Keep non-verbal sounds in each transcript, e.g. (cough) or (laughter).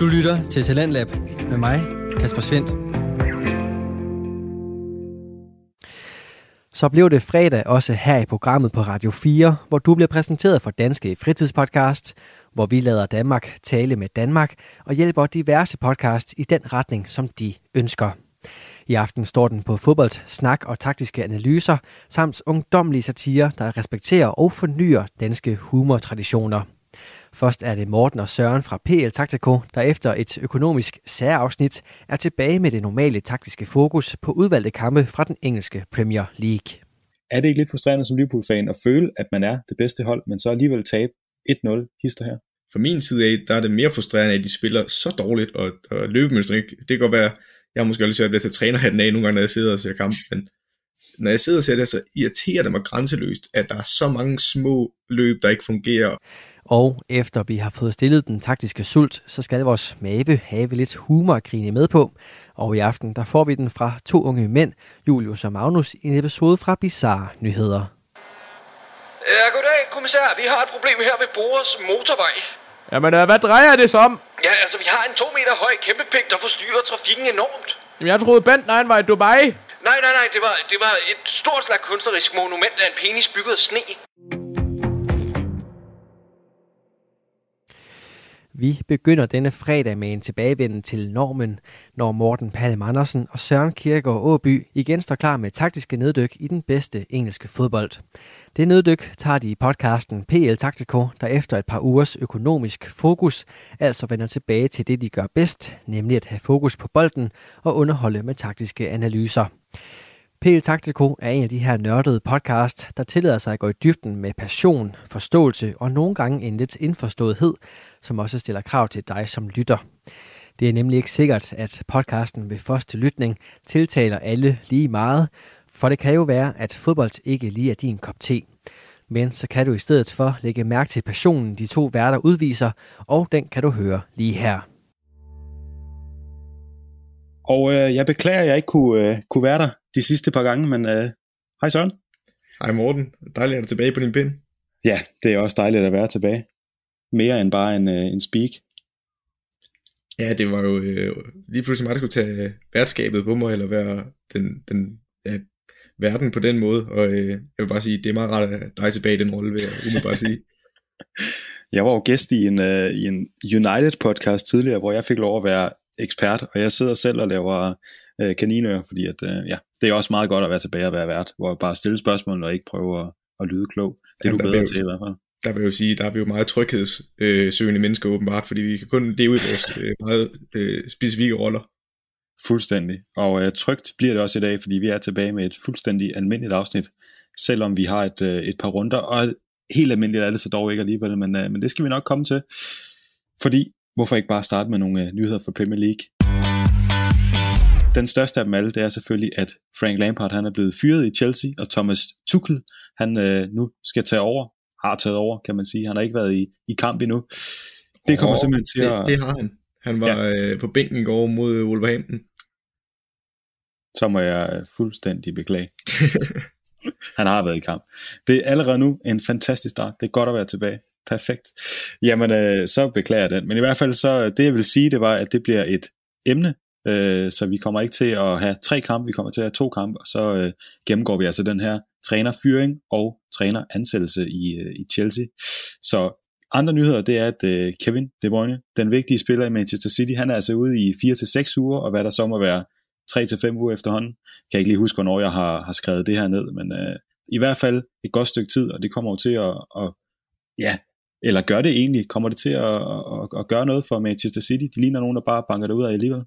Du lytter til Talentlab med mig, Kasper Svendt. Så blev det fredag også her i programmet på Radio 4, hvor du bliver præsenteret for Danske Fritidspodcast, hvor vi lader Danmark tale med Danmark og hjælper diverse podcasts i den retning, som de ønsker. I aften står den på fodbold, snak og taktiske analyser, samt ungdomlige satire, der respekterer og fornyer danske humortraditioner. Først er det Morten og Søren fra PL Taktiko, der efter et økonomisk særafsnit er tilbage med det normale taktiske fokus på udvalgte kampe fra den engelske Premier League. Er det ikke lidt frustrerende som Liverpool-fan at føle, at man er det bedste hold, men så alligevel tabe 1-0 hister her? Fra min side af, der er det mere frustrerende, at de spiller så dårligt, og, og løbemønstret ikke. Det kan godt være, jeg har måske også lyst til at træner hatten af nogle gange, når jeg sidder og ser kamp, men når jeg sidder og ser det, så irriterer det mig grænseløst, at der er så mange små løb, der ikke fungerer. Og efter vi har fået stillet den taktiske sult, så skal vores mave have lidt humor at grine med på. Og i aften der får vi den fra to unge mænd, Julius og Magnus, i en episode fra Bizarre Nyheder. Ja, goddag, kommissær. Vi har et problem her ved Bores motorvej. Jamen, øh, hvad drejer det sig om? Ja, altså, vi har en to meter høj kæmpepæk, der forstyrrer trafikken enormt. Jamen, jeg troede, Bent han var i Dubai. Nej, nej, nej, det var, det var et stort slags kunstnerisk monument af en penis bygget af sne. Vi begynder denne fredag med en tilbagevenden til normen, når Morten Palm Andersen og Søren Kierkegaard Åby igen står klar med taktiske neddyk i den bedste engelske fodbold. Det neddyk tager de i podcasten PL Taktiko, der efter et par ugers økonomisk fokus altså vender tilbage til det, de gør bedst, nemlig at have fokus på bolden og underholde med taktiske analyser. PL Taktiko er en af de her nørdede podcast, der tillader sig at gå i dybden med passion, forståelse og nogle gange en lidt indforståethed, som også stiller krav til dig som lytter. Det er nemlig ikke sikkert, at podcasten ved første lytning tiltaler alle lige meget, for det kan jo være, at fodbold ikke lige er din kop te. Men så kan du i stedet for lægge mærke til passionen, de to værter udviser, og den kan du høre lige her. Og øh, jeg beklager, at jeg ikke kunne, øh, kunne være der de sidste par gange, men øh, hej Søren. Hej Morten, dejligt at du tilbage på din pind. Ja, det er også dejligt at være tilbage. Mere end bare en, øh, en speak. Ja, det var jo øh, lige pludselig mig, der skulle tage værtskabet på mig, eller være den, den ja, verden på den måde, og øh, jeg vil bare sige, det er meget rart at dig tilbage i den rolle, vil jeg bare sige. (laughs) jeg var jo gæst i en, uh, i en United podcast tidligere, hvor jeg fik lov at være ekspert, og jeg sidder selv og laver uh, kaninører, fordi at, uh, ja, det er også meget godt at være tilbage og være vært, hvor jeg bare stille spørgsmål og ikke prøve at, at lyde klog. Det er ja, du bedre til i hvert fald. Der vil jeg jo sige, der er vi jo meget tryghedssøgende øh, mennesker åbenbart, fordi vi kan kun leve i vores (laughs) øh, meget øh, specifikke roller. Fuldstændig. Og øh, trygt bliver det også i dag, fordi vi er tilbage med et fuldstændig almindeligt afsnit, selvom vi har et, øh, et par runder, og helt almindeligt er det så dog ikke alligevel, men, øh, men det skal vi nok komme til. Fordi, hvorfor ikke bare starte med nogle øh, nyheder for Premier League? Den største af dem alle, det er selvfølgelig, at Frank Lampard han er blevet fyret i Chelsea, og Thomas Tuchel han øh, nu skal tage over, har taget over, kan man sige. Han har ikke været i, i kamp endnu. Det kommer oh, simpelthen til det, at... Det har han. Han var ja. øh, på bænken i går mod Wolverhampton. Så må jeg fuldstændig beklage. (laughs) han har været i kamp. Det er allerede nu en fantastisk start. Det er godt at være tilbage. Perfekt. Jamen, øh, så beklager jeg den. Men i hvert fald så, det jeg vil sige, det var, at det bliver et emne, øh, så vi kommer ikke til at have tre kampe, vi kommer til at have to kampe, og så øh, gennemgår vi altså den her trænerfyring og træneransættelse i, øh, i Chelsea. Så andre nyheder, det er, at øh, Kevin De Bruyne, den vigtige spiller i Manchester City, han er altså ude i 4-6 uger, og hvad der så må være 3-5 uger efterhånden. Jeg kan ikke lige huske, hvornår jeg har, har skrevet det her ned, men øh, i hvert fald et godt stykke tid, og det kommer jo til at, at ja, eller gør det egentlig, kommer det til at, at, at gøre noget for Manchester City? De ligner nogen, der bare banker det ud af alligevel.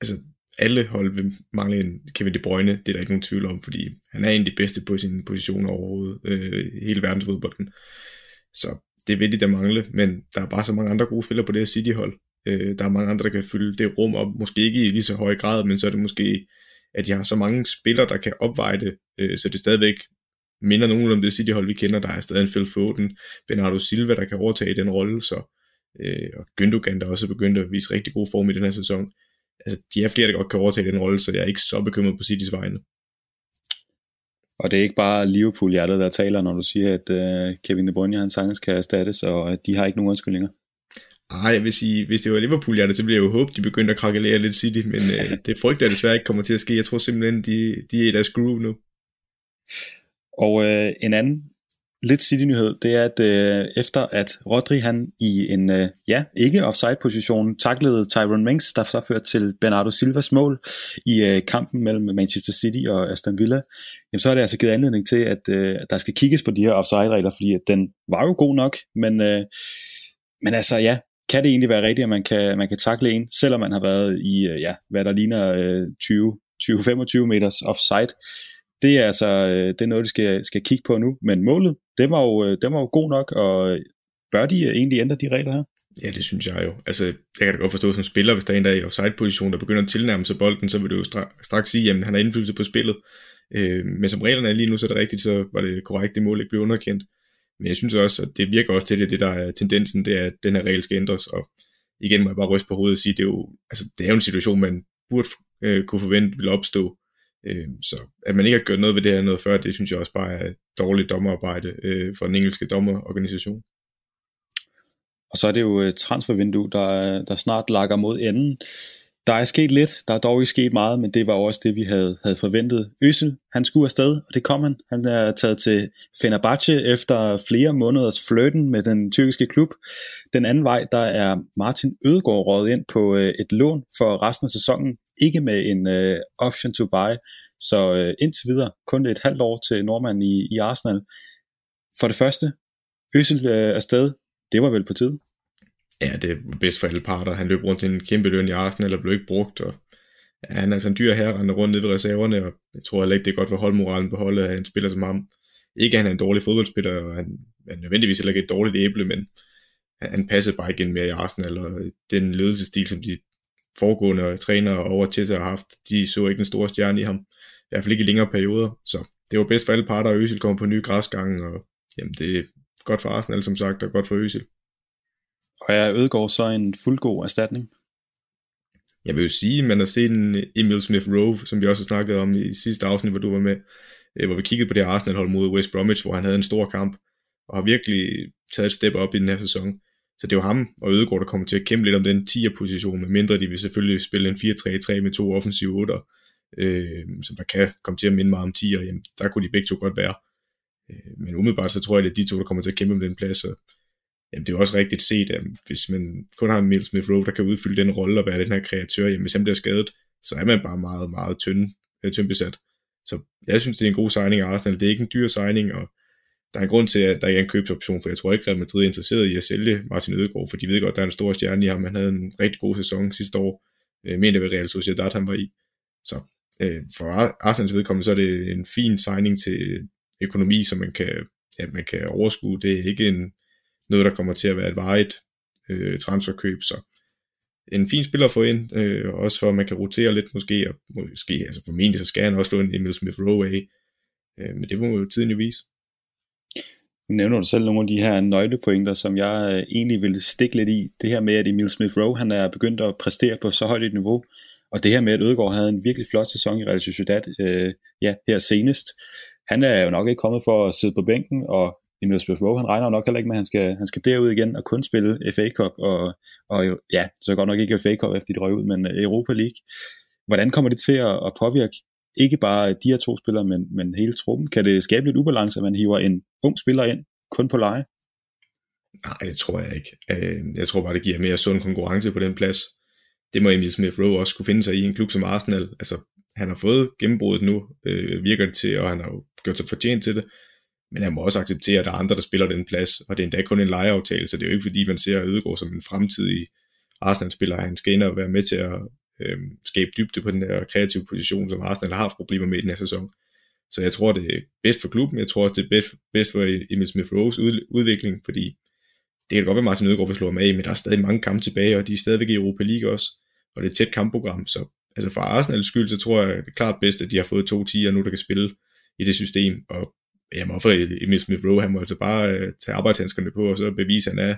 Altså, alle hold vil mangle en Kevin De Bruyne, det er der ikke nogen tvivl om, fordi han er en af de bedste på sin position overhovedet, øh, hele verdensfodbolden. Så det vil de da mangle, men der er bare så mange andre gode spillere på det her City-hold. Øh, der er mange andre, der kan fylde det rum op, måske ikke i lige så høj grad, men så er det måske, at de har så mange spillere, der kan opveje det, øh, så det stadigvæk minder nogen om det City-hold, vi kender. Der er stadig en Phil Foden, Bernardo Silva, der kan overtage den rolle, så, øh, og Gündogan, der også er begyndt at vise rigtig god form i den her sæson. Altså, de er flere, der godt kan overtage den rolle, så jeg er ikke så bekymret på Citys vegne. Og det er ikke bare Liverpool-hjertet, der taler, når du siger, at uh, Kevin De Bruyne han sagtens kan erstattes, og de har ikke nogen undskyldninger. Ej, jeg vil sige, hvis det var Liverpool, ja, så ville jeg jo håbe, de begyndte at krakkelere lidt City, men øh, det frygter jeg desværre ikke kommer til at ske. Jeg tror simpelthen, de, de er i deres groove nu. Og øh, en anden lidt City-nyhed, det er, at øh, efter at Rodri han i en, øh, ja, ikke offside-position, taklede Tyrone Mings, der så førte til Bernardo Silvas mål i øh, kampen mellem Manchester City og Aston Villa, jamen så har det altså givet anledning til, at øh, der skal kigges på de her offside-regler, fordi at den var jo god nok, men, øh, men altså ja, kan det egentlig være rigtigt, at man kan, man kan takle en, selvom man har været i, øh, ja, hvad der ligner øh, 20-25 meters offside, det er altså øh, det er noget, de skal, skal kigge på nu. Men målet, det var jo, øh, det var jo god nok, og øh, bør de egentlig ændre de regler her? Ja, det synes jeg jo. Altså, jeg kan da godt forstå som spiller, hvis der er en, der er i offside-position, der begynder at tilnærme sig bolden, så vil du jo straks sige, at han har indflydelse på spillet. Øh, men som reglerne er lige nu, så er det rigtigt, så var det korrekt, det mål ikke blev underkendt. Men jeg synes også, at det virker også til det, det der er tendensen, det er, at den her regel skal ændres, og igen må jeg bare ryste på hovedet og sige, det er jo, altså, det er jo en situation, man burde øh, kunne forvente vil opstå, Øh, så at man ikke har gjort noget ved det her noget før, det synes jeg også bare er dårligt dommerarbejde øh, for den engelske dommerorganisation. Og så er det jo et transfervindue, der, der snart lakker mod enden. Der er sket lidt, der er dog ikke sket meget, men det var også det, vi havde, havde forventet. Øsel, han skulle afsted, og det kom han. Han er taget til Fenerbahce efter flere måneders flirten med den tyrkiske klub. Den anden vej, der er Martin Ødegaard rådet ind på øh, et lån for resten af sæsonen. Ikke med en uh, option to buy, så uh, indtil videre kun et halvt år til nordmanden i, i Arsenal. For det første, Øsel uh, afsted, det var vel på tide ja, det var bedst for alle parter. Han løb rundt til en kæmpe løn i Arsenal og blev ikke brugt, og ja, han er altså en dyr herre, rende rundt nede ved reserverne, og jeg tror heller ikke, det er godt for holdmoralen på holdet, at han spiller som ham. Ikke at han er en dårlig fodboldspiller, og han er nødvendigvis heller ikke et dårligt æble, men han passer bare igen mere i Arsenal, og den ledelsesstil, som de foregående trænere over til har haft, de så ikke den store stjerne i ham. I hvert fald ikke i længere perioder, så det var bedst for alle parter, at Øsil kommer på nye græsgange, og jamen, det er godt for Arsenal, som sagt, og godt for Øsil. Og er Ødegård så en fuldgod erstatning? Jeg vil jo sige, at man har set en Emil Smith Rowe, som vi også har snakket om i sidste afsnit, hvor du var med, øh, hvor vi kiggede på det Arsenal-hold mod West Bromwich, hvor han havde en stor kamp, og har virkelig taget et step op i den her sæson. Så det er jo ham og Ødegård, der kommer til at kæmpe lidt om den 10'er-position, med mindre de vil selvfølgelig spille en 4-3-3 med to offensive 8, øh, som der kan komme til at minde meget om 10'er. Jamen, der kunne de begge to godt være. Øh, men umiddelbart så tror jeg, at det er de to, der kommer til at kæmpe om den plads, og jamen det er også rigtigt set, at hvis man kun har en Miles Smith Rowe, der kan udfylde den rolle og være den her kreatør, jamen hvis han bliver skadet, så er man bare meget, meget tynd, øh, tynd besat. Så jeg synes, det er en god signing af Arsenal. Det er ikke en dyr signing, og der er en grund til, at der ikke er en købsoption, for jeg tror ikke, at Madrid er interesseret i at sælge Martin Ødegaard, for de ved godt, at der er en stor stjerne i ham. Han havde en rigtig god sæson sidste år, øh, mener ved Real Sociedad, han var i. Så øh, for Arsenals vedkommende, så er det en fin signing til økonomi, som man kan, ja, man kan overskue. Det er ikke en, noget, der kommer til at være et varigt øh, transferkøb, så en fin spiller at få ind, øh, også for at man kan rotere lidt måske, og måske, altså formentlig så skal han også stå en Emil Smith Rowe af, øh, men det må jo tiden jo vise. Nu nævner du selv nogle af de her nøglepointer, som jeg øh, egentlig ville stikke lidt i. Det her med, at Emil Smith Rowe, han er begyndt at præstere på så højt et niveau, og det her med, at Ødegaard havde en virkelig flot sæson i Real Sociedad, øh, ja, her senest. Han er jo nok ikke kommet for at sidde på bænken, og Emil Smith Rowe, han regner nok heller ikke med, at han skal, han skal derud igen og kun spille FA Cup, og, og ja, så godt nok ikke FA Cup, efter de røg ud, men øh, Europa League. Hvordan kommer det til at, at påvirke ikke bare de her to spillere, men, men hele truppen? Kan det skabe lidt ubalance, at man hiver en ung spiller ind, kun på leje? Nej, det tror jeg ikke. Øh, jeg tror bare, det giver mere sund konkurrence på den plads. Det må Emil Smith Rowe også kunne finde sig i en klub som Arsenal. Altså, han har fået gennembruddet nu, øh, virker det til, og han har jo gjort sig fortjent til det men han må også acceptere, at der er andre, der spiller den plads, og det er endda kun en lejeaftale, så det er jo ikke fordi, man ser Ødegaard som en fremtidig Arsenal-spiller. Han skal ind og være med til at øh, skabe dybde på den der kreative position, som Arsenal har haft problemer med i den her sæson. Så jeg tror, det er bedst for klubben. Jeg tror også, det er bedst, bedst for Emil Smith Rose udvikling, fordi det kan godt være, Martin Ødegaard vil slå ham af, men der er stadig mange kampe tilbage, og de er stadigvæk i Europa League også, og det er et tæt kampprogram, så altså for Arsenals skyld, så tror jeg det er klart bedst, at de har fået to tiger nu, der kan spille i det system, og jamen for Emil Smith Rowe, han må altså bare øh, tage arbejdshandskerne på, og så bevise, at han er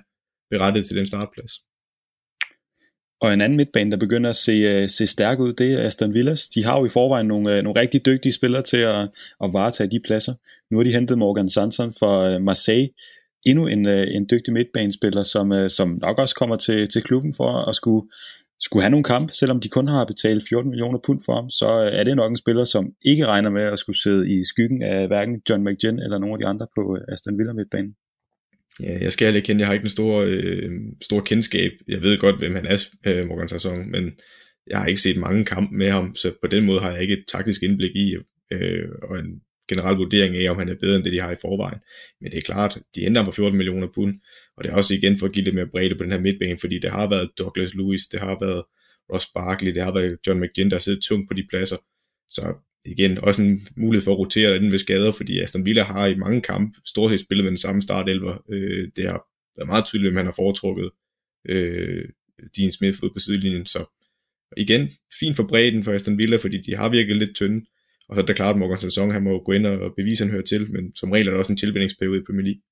berettiget til den startplads. Og en anden midtbane, der begynder at se, øh, se stærk ud, det er Aston Villas. De har jo i forvejen nogle, øh, nogle rigtig dygtige spillere til at, at varetage de pladser. Nu har de hentet Morgan Sanson fra øh, Marseille. endnu en, øh, en dygtig midtbanespiller, som, øh, som nok også kommer til, til klubben for at skulle, skulle have nogle kamp, selvom de kun har betalt 14 millioner pund for ham, så øh, er det nok en spiller, som ikke regner med at skulle sidde i skyggen af hverken John McGinn eller nogen af de andre på øh, Aston Villa midtbanen. Ja, jeg skal heller ikke kende, jeg har ikke den store, øh, store kendskab. Jeg ved godt, hvem han er, øh, Morgan Sasson, men jeg har ikke set mange kampe med ham, så på den måde har jeg ikke et taktisk indblik i, øh, og en generel vurdering af, om han er bedre end det, de har i forvejen. Men det er klart, de ender på 14 millioner pund, og det er også igen for at give lidt mere bredde på den her midtbane, fordi det har været Douglas Lewis, det har været Ross Barkley, det har været John McGinn, der har siddet tungt på de pladser. Så igen, også en mulighed for at rotere den ved skader, fordi Aston Villa har i mange kampe stort set spillet med den samme startelver. Øh, det har været meget tydeligt, at han har foretrukket øh, Dean Smith ud på sidelinjen, så igen, fint for bredden for Aston Villa, fordi de har virket lidt tynde, og så er det klart, at Morgan Sanson, han må gå ind og bevise, at han hører til, men som regel er der også en tilvændingsperiode i Premier League.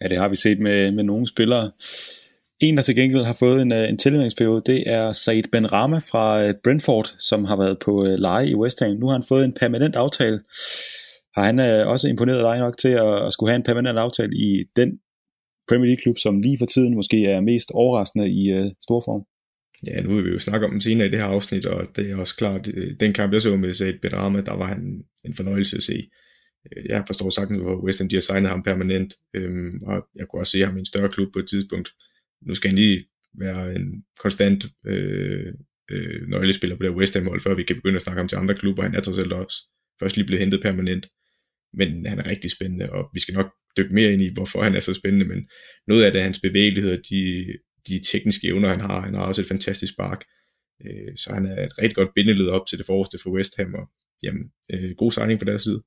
Ja, det har vi set med, med nogle spillere. En, der til gengæld har fået en, øh, en tilvændingsperiode, det er Said Ben Rama fra øh, Brentford, som har været på øh, leje i West Ham. Nu har han fået en permanent aftale. Har han også imponeret dig nok til at, at skulle have en permanent aftale i den Premier League-klub, som lige for tiden måske er mest overraskende i uh, storform? Ja, nu vil vi jo snakke om den senere i det her afsnit, og det er også klart, øh, den kamp jeg så med Zaid Benrahma, der var han en fornøjelse at se. Øh, jeg forstår sagtens, hvor West Ham de har signet ham permanent, øhm, og jeg kunne også se ham i en større klub på et tidspunkt nu skal han lige være en konstant øh, øh, nøglespiller på det West Ham hold, før vi kan begynde at snakke om til andre klubber. Han er trods alt også først lige blevet hentet permanent. Men han er rigtig spændende, og vi skal nok dykke mere ind i, hvorfor han er så spændende, men noget af det er hans bevægeligheder, de, de tekniske evner, han har. Han har også et fantastisk spark, øh, så han er et rigtig godt bindeled op til det forreste for West Ham, og jamen, øh, god signing fra deres side.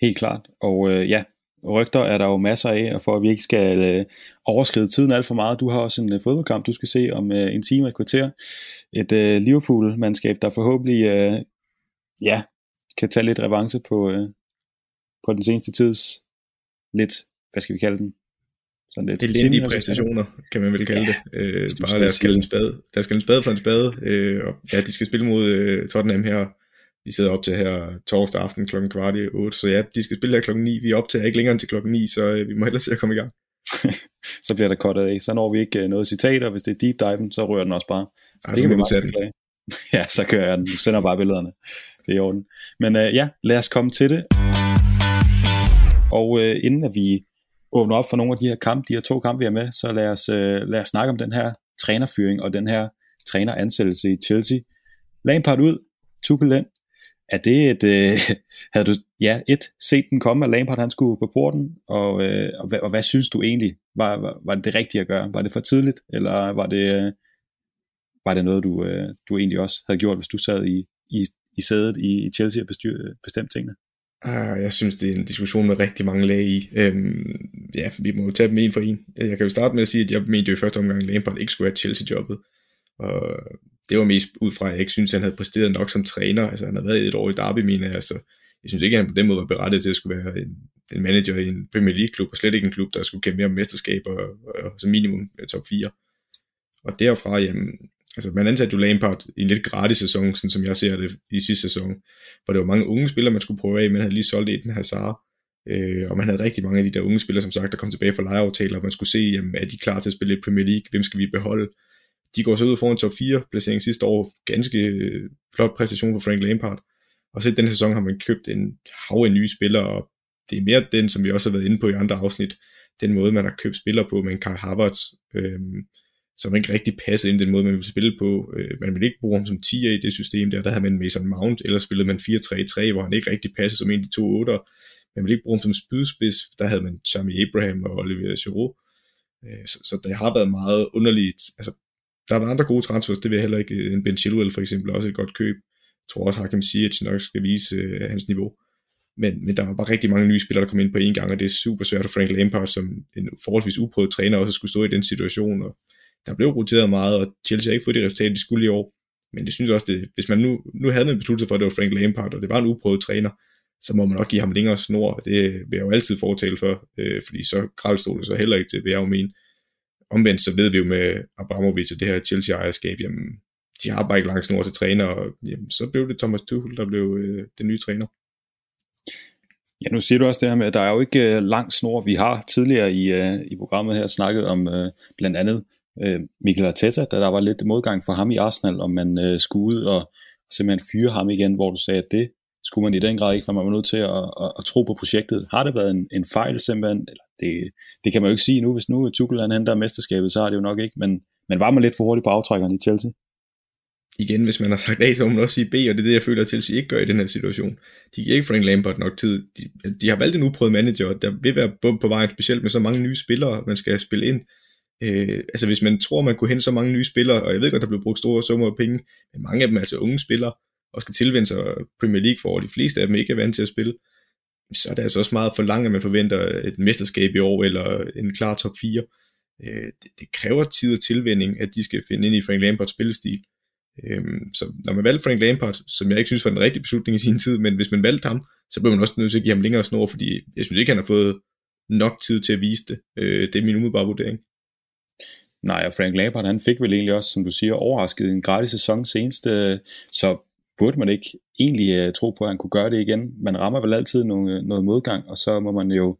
Helt klart, og øh, ja, rygter er der jo masser af, og for at vi ikke skal øh, overskride tiden alt for meget, du har også en øh, fodboldkamp, du skal se om øh, en time og et kvarter. Et øh, Liverpool-mandskab, der forhåbentlig øh, ja, kan tage lidt revanche på, øh, på den seneste tids lidt, hvad skal vi kalde den? Sådan lidt Elendige præstationer, kan man vel kalde ja, det. Øh, bare lad os kalde en spade. Lad os kalde en spade for en spade. Øh, og ja, de skal spille mod øh, Tottenham her vi sidder op til her torsdag aften klokken kvart i 8, så ja, de skal spille her klokken 9, vi er op til ikke længere end til klokken 9, så øh, vi må hellere se at komme i gang. (laughs) så bliver der kottet af, så når vi ikke øh, noget citater, hvis det er deep dive, så rører den også bare. Ej, det kan vi bare beklage. (laughs) ja, så kører jeg den, du sender bare billederne, det er i orden. Men øh, ja, lad os komme til det. Og øh, inden at vi åbner op for nogle af de her kampe, de her to kampe, vi er med, så lad os, øh, lad os snakke om den her trænerfyring og den her træneransættelse i Chelsea. Lampard ud, Tuchel ind, er det et, øh, (laughs) havde du, ja, et, set den komme, at Lampard han skulle på porten, og, øh, og, hvad, og hvad synes du egentlig, var, var, var det det rigtige at gøre? Var det for tidligt, eller var det, øh, var det noget, du, øh, du egentlig også havde gjort, hvis du sad i, i, i sædet i, i Chelsea og bestyr, øh, bestemt tingene? Uh, jeg synes, det er en diskussion med rigtig mange lag i. Øhm, ja, vi må jo tage dem en for en. Øh, jeg kan jo starte med at sige, at jeg mente jo i første omgang, at Lampard ikke skulle have Chelsea-jobbet. Og det var mest ud fra, at jeg ikke synes, at han havde præsteret nok som træner. Altså, han havde været et år i Derby, mine altså, jeg synes ikke, at han på den måde var berettet til at skulle være en, en manager i en Premier League-klub, og slet ikke en klub, der skulle kæmpe mere om mesterskaber, og, og, som minimum top 4. Og derfra, jamen, altså man ansatte jo Lampard i en lidt gratis sæson, sådan som jeg ser det i sidste sæson, hvor der var mange unge spillere, man skulle prøve af, men havde lige solgt i den. Øh, og man havde rigtig mange af de der unge spillere, som sagt, der kom tilbage fra lejeaftaler, og man skulle se, jamen, er de klar til at spille i Premier League, hvem skal vi beholde? de går så ud foran top 4 placering sidste år. Ganske øh, flot præstation for Frank Lampard. Og så i den sæson har man købt en hav af nye spillere, og det er mere den, som vi også har været inde på i andre afsnit, den måde, man har købt spillere på med en Kai Havertz, øh, som ikke rigtig passede ind i den måde, man ville spille på. Øh, man ville ikke bruge ham som 10'er i det system der, der havde man Mason Mount, eller spillede man 4-3-3, hvor han ikke rigtig passede som en af de to 8'er. Man ville ikke bruge ham som spydspids, der havde man Tommy Abraham og Olivier Giroud. Øh, så, så det har været meget underligt, altså der var andre gode transfers, det vil jeg heller ikke. Øh, en Ben Chilwell for eksempel, også et godt køb. Jeg tror også, Hakim Ziyech nok skal vise øh, hans niveau. Men, men der var bare rigtig mange nye spillere, der kom ind på én gang, og det er super svært for Frank Lampard, som en forholdsvis uprøvet træner, også skulle stå i den situation. Og der blev roteret meget, og Chelsea har ikke fået de resultater, de skulle i år. Men det synes også, det, hvis man nu, nu havde man besluttet for, at det var Frank Lampard, og det var en uprøvet træner, så må man nok give ham længere snor. Det vil jeg jo altid fortale for, øh, fordi så kravstod det så heller ikke til, vil jeg jo mene omvendt så ved vi jo med Abramovic og det her Chelsea-ejerskab, jamen, de har bare ikke lang snor til træner, og jamen, så blev det Thomas Tuchel, der blev øh, den nye træner. Ja, nu siger du også det her med, at der er jo ikke øh, lang snor. Vi har tidligere i, øh, i programmet her snakket om øh, blandt andet øh, Mikel Arteta, da der var lidt modgang for ham i Arsenal, om man øh, skulle ud og simpelthen fyre ham igen, hvor du sagde, at det skulle man i den grad ikke, for man var nødt til at, at, at tro på projektet. Har det været en, en fejl simpelthen? Eller det, det kan man jo ikke sige nu. Hvis nu Tuchel han henter mesterskabet, så har det jo nok ikke, men, men var man lidt for hurtigt på aftrækkeren i Chelsea? igen, hvis man har sagt A, så må man også sige B, og det er det, jeg føler, at Chelsea ikke gør i den her situation. De giver ikke Frank Lampard nok tid. De, de har valgt en uprøvet manager, og der vil være på, på vejen, specielt med så mange nye spillere, man skal spille ind. Øh, altså hvis man tror, man kunne hente så mange nye spillere, og jeg ved godt, der blev brugt store summer af penge, men mange af dem er altså unge spillere, og skal tilvende sig Premier League, for de fleste af dem ikke er vant til at spille, så er det altså også meget for langt, at man forventer et mesterskab i år, eller en klar top 4. Øh, det, det kræver tid og tilvænding, at de skal finde ind i Frank Lampards spillestil. Øh, så når man valgte Frank Lampard, som jeg ikke synes var den rigtige beslutning i sin tid, men hvis man valgte ham, så blev man også nødt til at give ham længere snor, fordi jeg synes ikke, han har fået nok tid til at vise det. Øh, det er min umiddelbare vurdering. Nej, og Frank Lampard, han fik vel egentlig også, som du siger, overrasket en gratis sæson senest, øh, så burde man ikke egentlig øh, tro på, at han kunne gøre det igen. Man rammer vel altid noget, øh, noget modgang, og så må man jo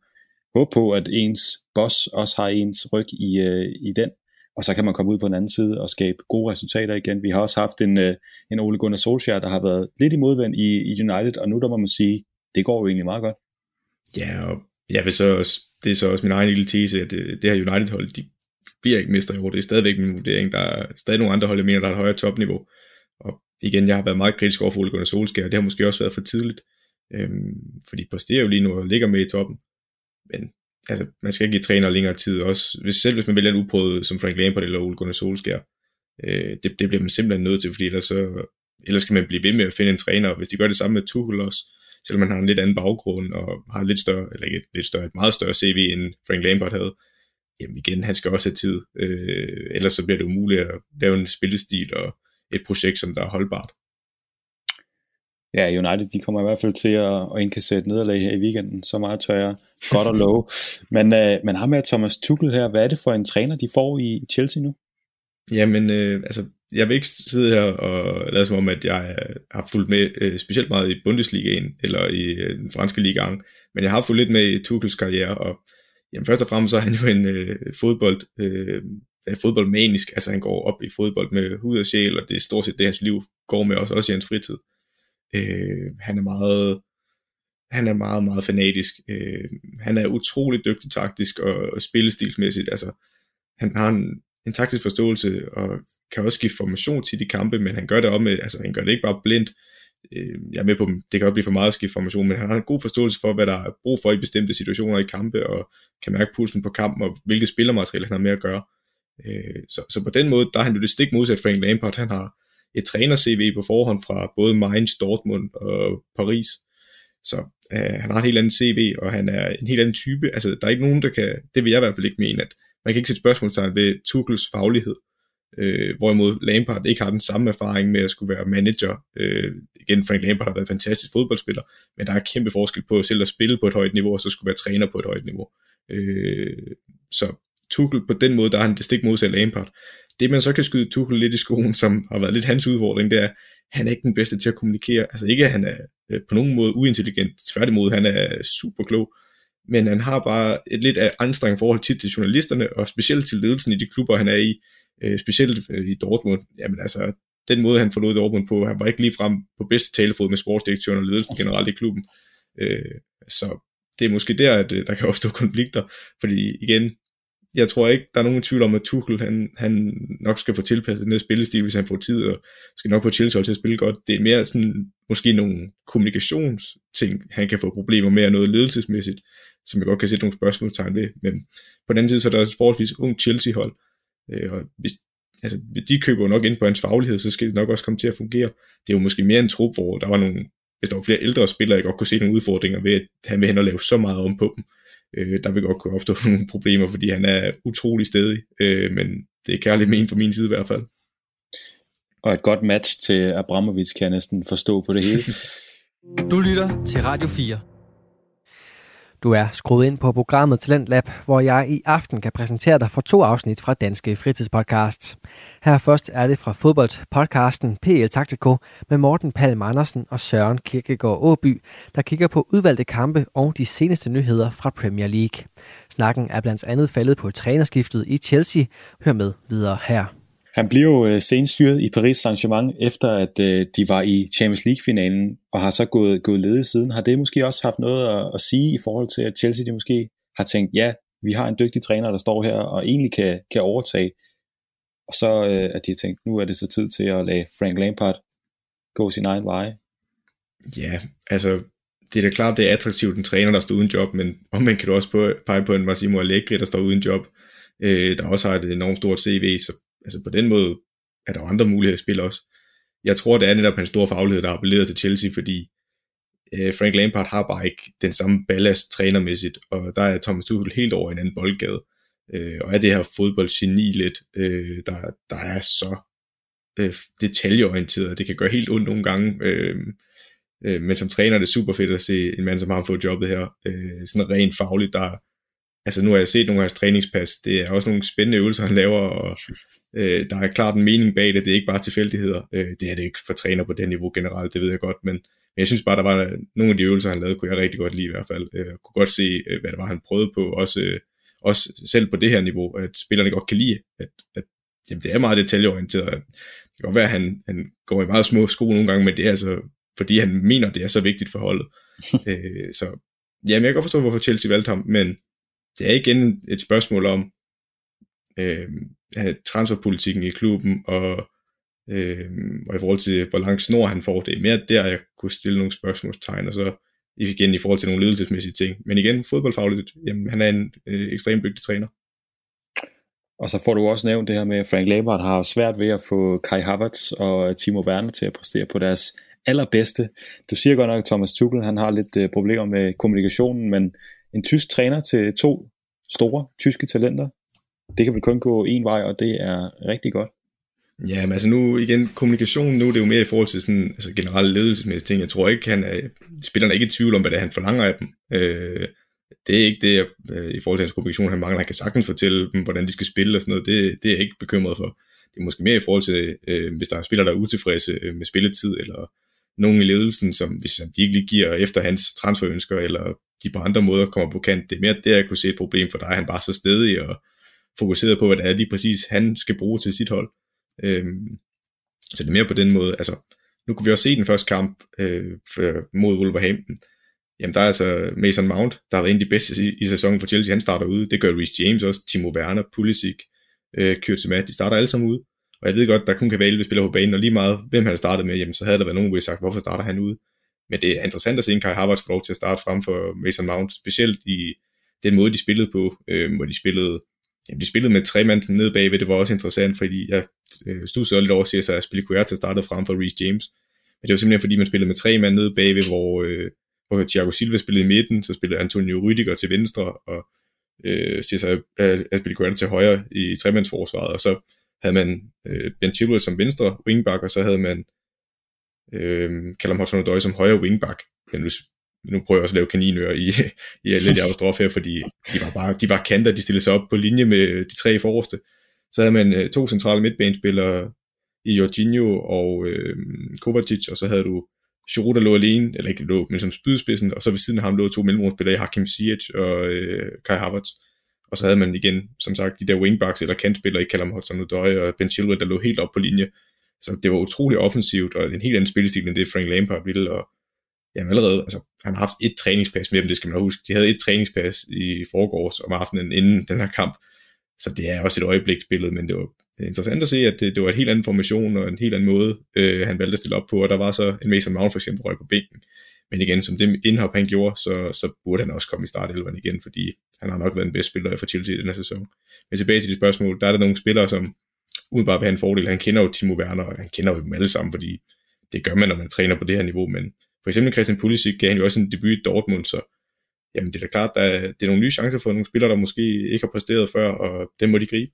håbe på, at ens boss også har ens ryg i, øh, i den og så kan man komme ud på den anden side og skabe gode resultater igen. Vi har også haft en, øh, en Ole Gunnar Solskjaer, der har været lidt i modvind i, i United, og nu der må man sige, det går jo egentlig meget godt. Ja, og jeg vil så også, det er så også min egen lille tese, at det, det her United-hold, de bliver ikke mester i år. Det er stadigvæk min vurdering. Der er stadig nogle andre hold, jeg mener, der har et højere topniveau. Og igen, jeg har været meget kritisk over for Ole Gunnar Solskjaer, og det har måske også været for tidligt. Øhm, fordi præsterer jo lige nu og ligger med i toppen. Men altså, man skal ikke give træner længere tid, også hvis, selv hvis man vælger en uprøvet som Frank Lampard eller Ole Gunnar Solskjaer. Øh, det, det bliver man simpelthen nødt til, fordi ellers, så, ellers skal man blive ved med at finde en træner, hvis de gør det samme med Tuchel også, selvom man har en lidt anden baggrund og har lidt større, eller ikke lidt større, et meget større CV end Frank Lampard havde, jamen igen, han skal også have tid, øh, ellers så bliver det umuligt at lave en spillestil og et projekt, som der er holdbart. Ja, United de kommer i hvert fald til at, at indkassere et nederlag her i weekenden, så meget tør jeg godt at love. (laughs) men, øh, men ham med Thomas Tuchel her, hvad er det for en træner, de får i Chelsea nu? Jamen, øh, altså, jeg vil ikke sidde her og lade som om, at jeg har fulgt med øh, specielt meget i Bundesligaen, eller i øh, den franske liga, men jeg har fulgt lidt med i Tuchels karriere, og jamen, først og fremmest så er han jo en øh, fodbold, øh, fodboldmanisk, altså han går op i fodbold med hud og sjæl, og det er stort set det, hans liv går med, også, også i hans fritid. Øh, han er meget han er meget, meget fanatisk. Øh, han er utrolig dygtig taktisk og, og spillestilsmæssigt. Altså, han har en, en taktisk forståelse og kan også skifte formation til de kampe, men han gør det op med, altså han gør det ikke bare blindt. Øh, jeg er med på, det kan godt blive for meget at skifte formation, men han har en god forståelse for, hvad der er brug for i bestemte situationer i kampe, og kan mærke pulsen på kampen, og hvilke spillermateriale han har med at gøre. Øh, så, så på den måde, der er han jo det stik modsat Frank Lampard. Han har et træner-CV på forhånd fra både Mainz, Dortmund og Paris. Så øh, han har en helt anden CV, og han er en helt anden type. Altså, der er ikke nogen, der kan, det vil jeg i hvert fald ikke mene, at man kan ikke sætte spørgsmålstegn ved Tuchels faglighed. Øh, hvorimod Lampard ikke har den samme erfaring med at skulle være manager. Øh, igen, Frank Lampard har været en fantastisk fodboldspiller, men der er kæmpe forskel på selv at spille på et højt niveau, og så skulle være træner på et højt niveau. Øh, så Tuchel på den måde, der er han det stik modsat Lampard. Det man så kan skyde Tuchel lidt i skoen, som har været lidt hans udfordring, det er, han er ikke den bedste til at kommunikere. Altså ikke, at han er øh, på nogen måde uintelligent, tværtimod, han er super klog, men han har bare et lidt af anstrengt forhold til, til journalisterne, og specielt til ledelsen i de klubber, han er i, øh, specielt øh, i Dortmund. Jamen altså, den måde, han forlod Dortmund på, han var ikke lige frem på bedste talefod med sportsdirektøren og ledelsen generelt i klubben. Øh, så det er måske der, at øh, der kan opstå konflikter, fordi igen, jeg tror ikke, der er nogen tvivl om, at Tuchel han, han nok skal få tilpasset den her spillestil, hvis han får tid, og skal nok få Chelsea til at spille godt. Det er mere sådan, måske nogle kommunikationsting, han kan få problemer med, og noget ledelsesmæssigt, som jeg godt kan sætte nogle spørgsmålstegn ved. Men på den anden side, så er der også forholdsvis ung Chelsea-hold, øh, og hvis, altså, de køber jo nok ind på hans faglighed, så skal det nok også komme til at fungere. Det er jo måske mere en trup, hvor der var nogle, hvis der var flere ældre spillere, jeg godt kunne se nogle udfordringer ved, at han vil hen og lave så meget om på dem øh, der vil godt kunne opstå (laughs) nogle problemer, fordi han er utrolig stedig, øh, men det er kærligt men fra min side i hvert fald. Og et godt match til Abramovic kan jeg næsten forstå på det hele. du lytter til Radio 4. Du er skruet ind på programmet Talentlab, hvor jeg i aften kan præsentere dig for to afsnit fra Danske Fritidspodcasts. Her først er det fra fodboldpodcasten PL Taktiko med Morten Palm Andersen og Søren Kirkegaard Åby, der kigger på udvalgte kampe og de seneste nyheder fra Premier League. Snakken er blandt andet faldet på trænerskiftet i Chelsea. Hør med videre her. Han bliver jo øh, senest fyret i Paris Saint-Germain, efter at øh, de var i Champions League-finalen, og har så gået, gået ledet siden. Har det måske også haft noget at, at sige i forhold til, at Chelsea de måske har tænkt, ja, vi har en dygtig træner, der står her og egentlig kan, kan overtage. Og så øh, at de har tænkt, nu er det så tid til at lade Frank Lampard gå sin egen vej. Ja, altså det er da klart, det er attraktivt en træner, der står uden job, men om man kan du også pege på en Massimo Allegri, der står uden job, øh, der også har et enormt stort CV, så altså på den måde er der andre muligheder i spil også. Jeg tror, det er netop hans store faglighed, der har appelleret til Chelsea, fordi øh, Frank Lampard har bare ikke den samme ballast trænermæssigt, og der er Thomas Tuchel helt over en anden boldgade. Øh, og er det her fodboldgeni lidt, øh, der, der er så øh, detaljeorienteret, det kan gøre helt ondt nogle gange, øh, øh, men som træner er det super fedt at se en mand som har fået jobbet her, øh, sådan rent fagligt, der, altså nu har jeg set nogle af hans træningspas, det er også nogle spændende øvelser, han laver, og øh, der er klart en mening bag det, det er ikke bare tilfældigheder, øh, det er det ikke for træner på det niveau generelt, det ved jeg godt, men, men jeg synes bare, der var nogle af de øvelser, han lavede, kunne jeg rigtig godt lide i hvert fald, øh, kunne godt se, øh, hvad det var, han prøvede på, også, øh, også selv på det her niveau, at spillerne godt kan lide, at, at jamen, det er meget detaljeorienteret, det kan godt være, at han, han går i meget små sko nogle gange, men det er altså, fordi han mener, det er så vigtigt for holdet. (laughs) øh, så jamen, jeg kan godt forstå, hvorfor Chelsea valgte ham, men det er igen et spørgsmål om øh, transferpolitikken i klubben, og, øh, og i forhold til, hvor lang snor han får. Det er mere der, jeg kunne stille nogle spørgsmålstegn, og så igen i forhold til nogle ledelsesmæssige ting. Men igen, fodboldfagligt, jamen, han er en øh, ekstremt dygtig træner. Og så får du også nævnt det her med, at Frank Lampard har svært ved at få Kai Havertz og Timo Werner til at præstere på deres allerbedste. Du siger godt nok, at Thomas Tuchel han har lidt øh, problemer med kommunikationen, men en tysk træner til to store tyske talenter. Det kan vel kun gå en vej, og det er rigtig godt. Ja, men altså nu igen, kommunikation nu, det er jo mere i forhold til sådan, altså generelle ledelsesmæssige ting. Jeg tror ikke, han er, spillerne er ikke i tvivl om, hvad det er, han forlanger af dem. Øh, det er ikke det, øh, i forhold til hans kommunikation, han mangler. Han kan sagtens fortælle dem, hvordan de skal spille og sådan noget. Det, det er jeg ikke bekymret for. Det er måske mere i forhold til, øh, hvis der er spillere, der er utilfredse øh, med spilletid, eller nogen i ledelsen, som hvis de ikke lige giver efter hans transferønsker, eller de på andre måder kommer på kant. Det er mere der, jeg kunne se et problem for dig. Han bare så stedig og fokuseret på, hvad det er lige præcis, han skal bruge til sit hold. Øhm, så det er mere på den måde. Altså, nu kunne vi også se den første kamp øh, mod Wolverhampton. Jamen, der er altså Mason Mount, der har været en af de bedste i, i sæsonen for Chelsea. Han starter ude. Det gør Reece James også. Timo Werner, Pulisic, øh, Kyrtsemat, de starter alle sammen ude. Og jeg ved godt, der kun kan være 11 spillere på banen, og lige meget, hvem han har startet med, jamen, så havde der været nogen, der sagt, hvorfor starter han ude? Men det er interessant at se en Kai Havertz få lov til at starte frem for Mason Mount, specielt i den måde, de spillede på, øh, hvor de spillede, jamen, de spillede med tre mand nede bagved, det var også interessant, fordi jeg øh, stod så lidt over at sig, at spille Kuerta startede frem for Reece James. Men det var simpelthen fordi, man spillede med tre mand nede bagved, hvor, øh, hvor Thiago Silva spillede i midten, så spillede Antonio Rüdiger til venstre, og øh, Cesar øh, Aspilicueta til højre i tremandsforsvaret, og så havde man øh, Ben Chilwell som venstre wingback, og så havde man øh, Callum Hudson-Odoi som højre wingback. Men nu, nu prøver jeg også at lave kaninører i, i lidt Aarhus her, fordi de var bare de var kanter, de stillede sig op på linje med de tre forreste. Så havde man øh, to centrale midtbanespillere i Jorginho og øh, Kovacic, og så havde du Giroud, der lå alene, eller ikke lå, men som spydspidsen, og så ved siden af ham lå to mellemrumspillere i Hakim Ziyech og øh, Kai Havertz. Og så havde man igen, som sagt, de der wingbacks eller kantspillere i Callum Hudson-Odoi og Ben Chilwell, der lå helt op på linje. Så det var utrolig offensivt, og en helt anden spilstil, end det Frank Lampard ville, og jamen allerede, altså, han har haft et træningspas med dem, det skal man huske. De havde et træningspas i forgårs om aftenen inden den her kamp, så det er også et øjebliksbillede, men det var interessant at se, at det, det var en helt anden formation og en helt anden måde, øh, han valgte at stille op på, og der var så en Mason Mount for eksempel røg på bænken. Men igen, som det indhop han gjorde, så, så burde han også komme i startelveren igen, fordi han har nok været den bedste spiller for Chelsea i den her sæson. Men tilbage til de spørgsmål, der er der nogle spillere, som umiddelbart have en fordel. Han kender jo Timo Werner, og han kender jo dem alle sammen, fordi det gør man, når man træner på det her niveau. Men for eksempel Christian Pulisic gav han jo også en debut i Dortmund, så jamen det er da klart, der er, det er nogle nye chancer for nogle spillere, der måske ikke har præsteret før, og dem må de gribe.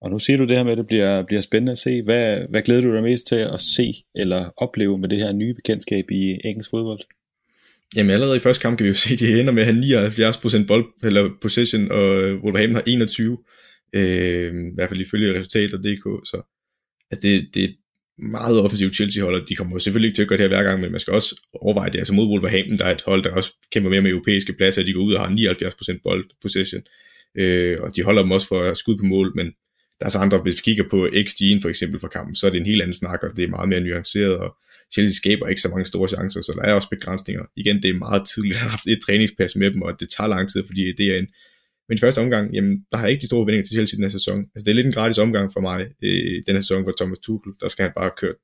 Og nu siger du det her med, at det bliver, bliver spændende at se. Hvad, hvad glæder du dig mest til at se eller opleve med det her nye bekendtskab i engelsk fodbold? Jamen allerede i første kamp kan vi jo se, at de ender med at have 79% bold, eller possession, og Wolverhampton har 21. Øh, I hvert fald ifølge resultater.dk. Så altså det, det er meget offensivt Chelsea-hold, og de kommer selvfølgelig ikke til at gøre det her hver gang, men man skal også overveje det. Altså mod Wolverhampton, der er et hold, der også kæmper mere med europæiske pladser, de går ud og har 79% bold possession, øh, og de holder dem også for skud på mål, men der er så andre, hvis vi kigger på XG'en for eksempel for kampen, så er det en helt anden snak, og det er meget mere nuanceret, og Chelsea skaber ikke så mange store chancer, så der er også begrænsninger. Igen, det er meget tidligt, at har haft et træningspas med dem, og det tager lang tid, fordi det er en min første omgang, jamen, der har jeg ikke de store vendinger til Chelsea den her sæson. Altså, det er lidt en gratis omgang for mig øh, den her sæson for Thomas Tuchel. Der skal han bare køre,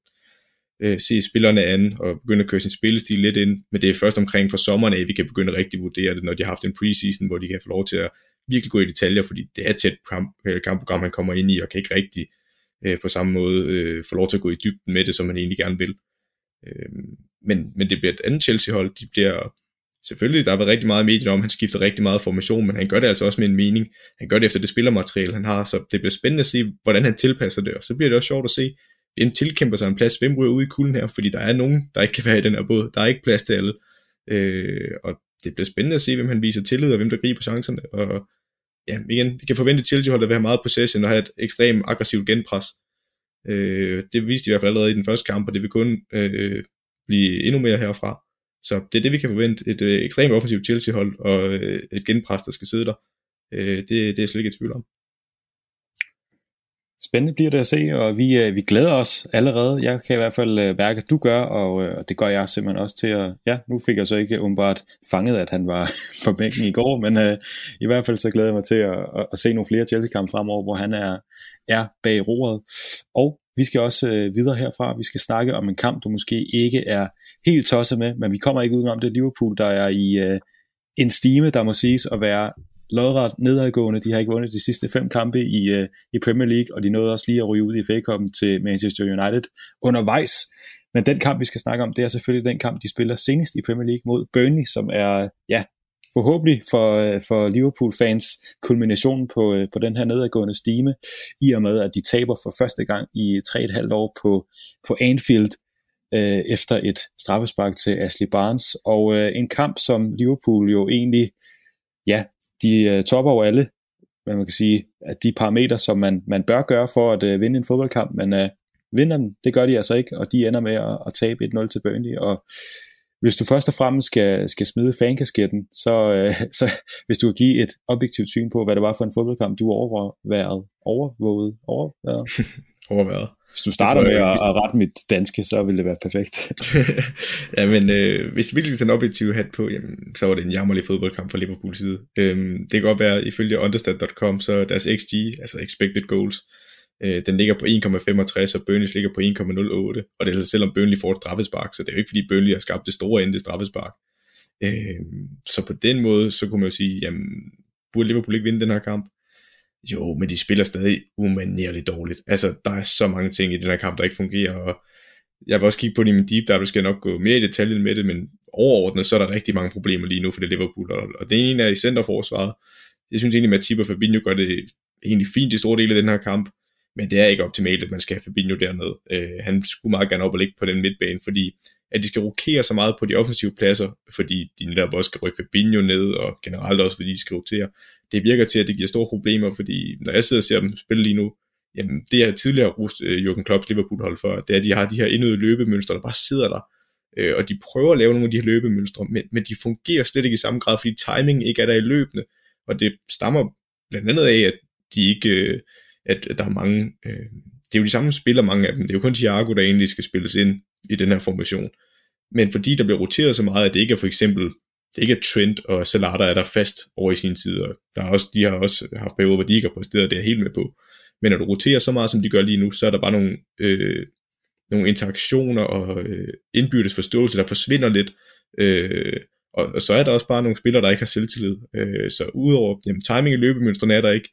øh, se spillerne an og begynde at køre sin spillestil lidt ind. Men det er først omkring for sommeren at vi kan begynde at rigtig vurdere det, når de har haft en preseason, hvor de kan få lov til at virkelig gå i detaljer, fordi det er tæt kamp, øh, kampprogram, han kommer ind i, og kan ikke rigtig øh, på samme måde øh, få lov til at gå i dybden med det, som han egentlig gerne vil. Øh, men, men det bliver et andet Chelsea-hold, de bliver selvfølgelig, der har været rigtig meget medier om, han skifter rigtig meget formation, men han gør det altså også med en mening. Han gør det efter det spillermateriale, han har, så det bliver spændende at se, hvordan han tilpasser det, og så bliver det også sjovt at se, hvem tilkæmper sig en plads, hvem ryger ud i kulden her, fordi der er nogen, der ikke kan være i den her båd, der er ikke plads til alle, øh, og det bliver spændende at se, hvem han viser tillid, og hvem der griber chancerne, og ja, igen, vi kan forvente Chelsea-hold, der vil have meget possession og have et ekstremt aggressivt genpres. Øh, det viste de i hvert fald allerede i den første kamp, og det vil kun øh, blive endnu mere herfra. Så det er det, vi kan forvente. Et øh, ekstremt offensivt Chelsea-hold og øh, et genpres, der skal sidde der. Øh, det, det er jeg slet ikke i tvivl om. Spændende bliver det at se, og vi, øh, vi glæder os allerede. Jeg kan i hvert fald øh, mærke, at du gør, og øh, det gør jeg simpelthen også til at... Ja, nu fik jeg så ikke umiddelbart fanget, at han var (laughs) på bænken i går, men øh, i hvert fald så glæder jeg mig til at, at, at se nogle flere Chelsea-kampe fremover, hvor han er, er bag roret. Og vi skal også øh, videre herfra. Vi skal snakke om en kamp, du måske ikke er helt tosset med, men vi kommer ikke udenom det Liverpool, der er i øh, en stime, der må siges at være lodret nedadgående. De har ikke vundet de sidste fem kampe i, øh, i Premier League, og de nåede også lige at ryge ud i fa til Manchester United undervejs. Men den kamp, vi skal snakke om, det er selvfølgelig den kamp, de spiller senest i Premier League mod Burnley, som er ja, forhåbentlig for, øh, for Liverpool-fans kulminationen på, øh, på den her nedadgående stime, i og med, at de taber for første gang i 3,5 år på, på Anfield, øh, efter et straffespark til Ashley Barnes, og øh, en kamp, som Liverpool jo egentlig, ja, de øh, topper over alle, hvad man kan sige, at de parametre, som man, man bør gøre for at øh, vinde en fodboldkamp, men øh, vinder den, det gør de altså ikke, og de ender med at, at tabe 1-0 til Burnley, og hvis du først og fremmest skal, skal smide fankasketten, så, øh, (laughs) så hvis du kan give et objektivt syn på, hvad det var for en fodboldkamp, du overvejede, overvåget, overværet. (laughs) overværet. Hvis du starter med at, at rette mit danske, så vil det være perfekt. (laughs) ja, men øh, hvis vi virkelig en objektiv hat på, jamen, så var det en jammerlig fodboldkamp fra Liverpools side. Øhm, det kan godt være, ifølge understat.com, så deres XG, altså expected goals, øh, den ligger på 1,65, og Burnley ligger på 1,08, og det er altså selvom Burnley får et straffespark, så det er jo ikke fordi Burnley har skabt det store ende straffespark. Øh, så på den måde, så kunne man jo sige, jamen, burde Liverpool ikke vinde den her kamp? Jo, men de spiller stadig umanerligt dårligt. Altså, der er så mange ting i den her kamp, der ikke fungerer, og jeg vil også kigge på det i min deep dive, skal jeg nok gå mere i detaljen med det, men overordnet, så er der rigtig mange problemer lige nu for det Liverpool, og, og det ene er i centerforsvaret. Jeg synes egentlig, at Matip og Fabinho gør det egentlig fint i store dele af den her kamp, men det er ikke optimalt, at man skal have Fabinho dernede. Øh, han skulle meget gerne op og ligge på den midtbane, fordi at de skal rokere så meget på de offensive pladser, fordi de netop også skal rykke Fabinho ned, og generelt også fordi de skal rotere. Det virker til, at det giver store problemer, fordi når jeg sidder og ser dem spille lige nu, jamen det jeg tidligere rust øh, Jürgen Klopps Liverpool hold for, det er, at de har de her indøde løbemønstre, der bare sidder der, øh, og de prøver at lave nogle af de her løbemønstre, men, men de fungerer slet ikke i samme grad, fordi timing ikke er der i løbende, og det stammer blandt andet af, at de ikke, Øh, at, der er mange, øh, det er jo de samme spillere, mange af dem, det er jo kun Thiago, der egentlig skal spilles ind i den her formation, men fordi der bliver roteret så meget, at det ikke er for eksempel, det ikke er Trent og Salah, der er der fast over i sin tid, og der er også, de har også haft perioder, hvor de ikke har præsteret, det er helt med på. Men når du roterer så meget, som de gør lige nu, så er der bare nogle, øh, nogle interaktioner og øh, indbyrdes forståelse, der forsvinder lidt, øh, og, og så er der også bare nogle spillere, der ikke har selvtillid. Øh, så udover jamen, timing i løbemønstrene er der ikke,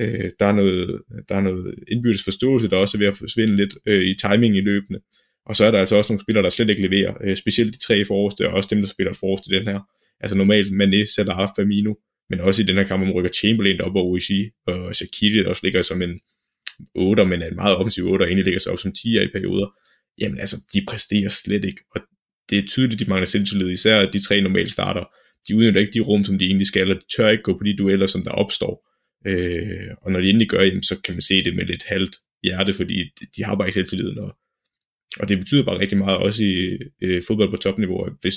øh, der, er noget, der er noget indbyrdes forståelse, der også er ved at forsvinde lidt øh, i timing i løbende. Og så er der altså også nogle spillere, der slet ikke leverer, øh, specielt de tre forreste, og også dem, der spiller forreste i den her. Altså normalt Mané, Salah, Firmino, men også i den her kamp, man rykker Chamberlain op over OG, og Shaqiri, der også ligger som en 8, men er en meget offensiv 8, og egentlig ligger sig op som 10 i perioder. Jamen altså, de præsterer slet ikke, og det er tydeligt, de mangler selvtillid, især de tre normale starter. De udnytter ikke de rum, som de egentlig skal, og de tør ikke gå på de dueller, som der opstår. Øh, og når de endelig gør, jamen, så kan man se det med lidt halvt hjerte, fordi de har bare ikke selvtilliden, og, og det betyder bare rigtig meget også i øh, fodbold på topniveau, at hvis,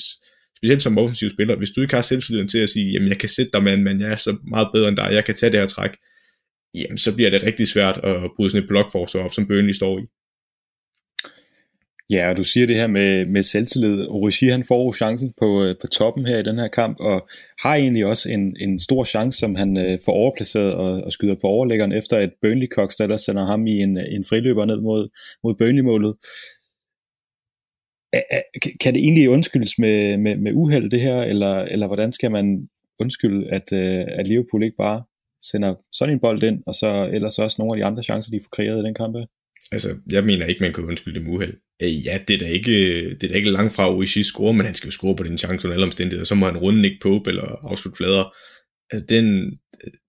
specielt som offensiv spiller, hvis du ikke har selvtilliden til at sige, jamen jeg kan sætte dig med men jeg er så meget bedre end dig, jeg kan tage det her træk, jamen så bliver det rigtig svært at bryde sådan et blokforsvar op, som Burnley står i. Ja, og du siger det her med, med selvtillid. Origi han får chancen på, øh, på toppen her i den her kamp, og har egentlig også en, en stor chance, som han øh, får overplaceret og, og skyder på overlæggeren, efter at burnley Cox der sender ham i en, en friløber ned mod, mod Burnley-målet. Kan det egentlig undskyldes med, med, med uheld det her, eller, eller hvordan skal man undskylde, at, øh, at Liverpool ikke bare sender sådan en bold ind, og så ellers også nogle af de andre chancer, de får kreeret i den kamp her? Altså, jeg mener ikke, man kan undskylde det med uheld. Øh, ja, det er da ikke, det er da ikke langt fra, Oishi score, men han skal jo score på den chance under alle omstændigheder. Så må han runde Nick Pope eller afslutte flader. Altså, den,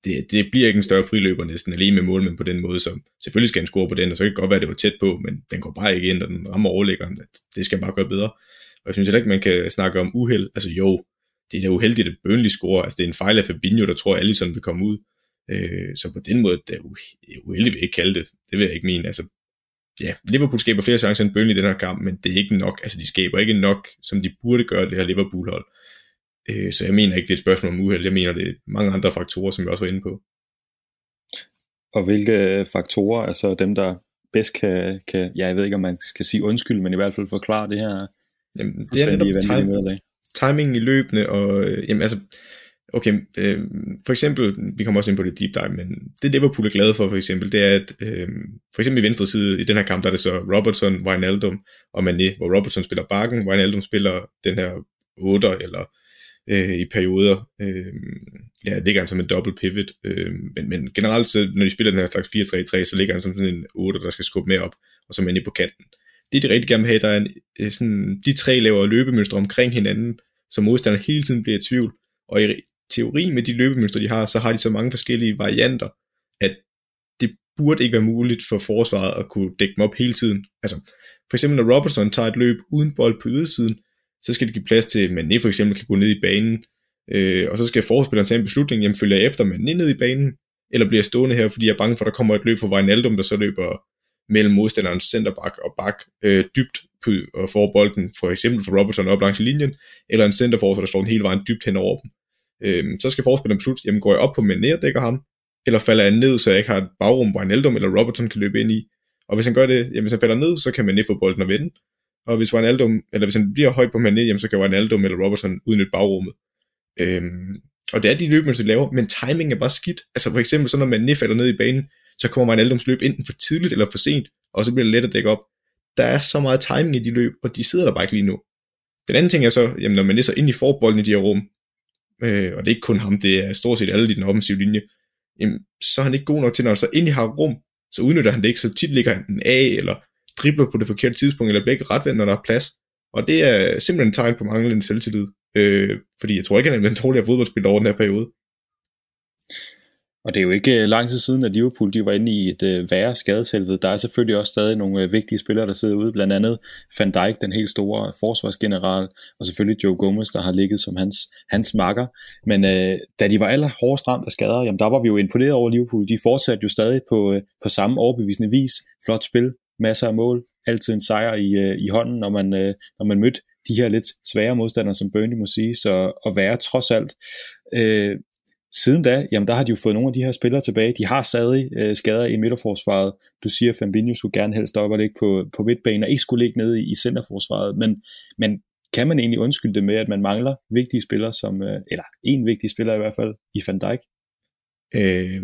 det, det bliver ikke en større friløber næsten, alene med målmænd på den måde, så selvfølgelig skal han score på den, og så kan det godt være, at det var tæt på, men den går bare ikke ind, og den rammer overlæggeren. Det skal han bare gøre bedre. Og jeg synes heller ikke, man kan snakke om uheld. Altså jo, det er da uheldigt, at Burnley scorer. Altså det er en fejl af Fabinho, der tror, at Allison vil komme ud. Øh, så på den måde, det er uheldigt, vil jeg ikke kalde det. Det vil jeg ikke mene. Altså ja, Liverpool skaber flere chancer end Burnley i den her kamp, men det er ikke nok. Altså, de skaber ikke nok, som de burde gøre det her Liverpool-hold. Øh, så jeg mener ikke, det er et spørgsmål om uheld. Jeg mener, det er mange andre faktorer, som jeg også var inde på. Og hvilke faktorer er så dem, der bedst kan, kan ja, jeg ved ikke, om man skal sige undskyld, men i hvert fald forklare det her Jamen, det er netop time, timing i løbende, og øh, jamen, altså, okay, øh, for eksempel, vi kommer også ind på det deep dive, men det Liverpool er glade for, for eksempel, det er, at øh, for eksempel i venstre side i den her kamp, der er det så Robertson, Wijnaldum og Mané, hvor Robertson spiller bakken, Wijnaldum spiller den her 8 eller øh, i perioder, øh, ja, ligger han som en dobbelt pivot, øh, men, men generelt, så, når de spiller den her slags 4-3-3, så ligger han som sådan en 8, der skal skubbe med op, og så Mané på kanten. Det de rigtig gerne vil have, der er en, øh, sådan, de tre laver løbemønstre omkring hinanden, så modstanderen hele tiden bliver i tvivl, og i teori med de løbemønstre, de har, så har de så mange forskellige varianter, at det burde ikke være muligt for forsvaret at kunne dække dem op hele tiden. Altså, for eksempel når Robertson tager et løb uden bold på ydersiden, så skal det give plads til, at Mané for eksempel kan gå ned i banen, øh, og så skal forspilleren tage en beslutning, jamen følger jeg efter Mané ned i banen, eller bliver jeg stående her, fordi jeg er bange for, at der kommer et løb fra Wijnaldum, der så løber mellem modstanderens centerback og bak øh, dybt på, og får bolden, for eksempel for Robertson op langs linjen, eller en centerforsvar, der slår den hele vejen dybt hen over dem. Øhm, så skal forspilleren beslutte, jamen går jeg op på min og dækker ham, eller falder jeg ned, så jeg ikke har et bagrum, hvor Wijnaldum eller Robertson kan løbe ind i. Og hvis han gør det, jamen hvis han falder ned, så kan man få bolden og vende. Og hvis Wijnaldum, eller hvis han bliver højt på Mané, jamen så kan Wijnaldum eller Robertson udnytte bagrummet. Øhm, og det er de løb, man laver, men timing er bare skidt. Altså for eksempel, så når Mané falder ned i banen, så kommer Wijnaldums løb enten for tidligt eller for sent, og så bliver det let at dække op. Der er så meget timing i de løb, og de sidder der bare ikke lige nu. Den anden ting er så, jamen når man er så ind i forbolden i de her rum, øh, og det er ikke kun ham, det er stort set alle i den offensive linje, jamen, så er han ikke god nok til, når han så endelig har rum, så udnytter han det ikke, så tit ligger han den af, eller dribler på det forkerte tidspunkt, eller bliver ikke retvendt, når der er plads. Og det er simpelthen et tegn på manglende selvtillid, øh, fordi jeg tror ikke, han er en dårligere fodboldspiller over den her periode. Og det er jo ikke øh, lang tid siden, at Liverpool de var inde i et øh, værre skadeshelvede. Der er selvfølgelig også stadig nogle øh, vigtige spillere, der sidder ude, blandt andet Van Dijk, den helt store forsvarsgeneral, og selvfølgelig Joe Gomez, der har ligget som hans, hans makker. Men øh, da de var aller hårdest ramt af skader, jamen der var vi jo imponeret over Liverpool. De fortsatte jo stadig på, øh, på samme overbevisende vis. Flot spil, masser af mål, altid en sejr i, øh, i hånden, når man, øh, når man mødte de her lidt svære modstandere, som Burnley må sige, så at være trods alt øh, Siden da, jamen der har de jo fået nogle af de her spillere tilbage. De har stadig øh, skader i midterforsvaret. Du siger, at Fabinho skulle gerne helst op og ligge på, på midtbanen, og ikke skulle ligge nede i, i centerforsvaret. Men, men kan man egentlig undskylde det med, at man mangler vigtige spillere, som, øh, eller en vigtig spiller i hvert fald, i Van Dijk? Øh,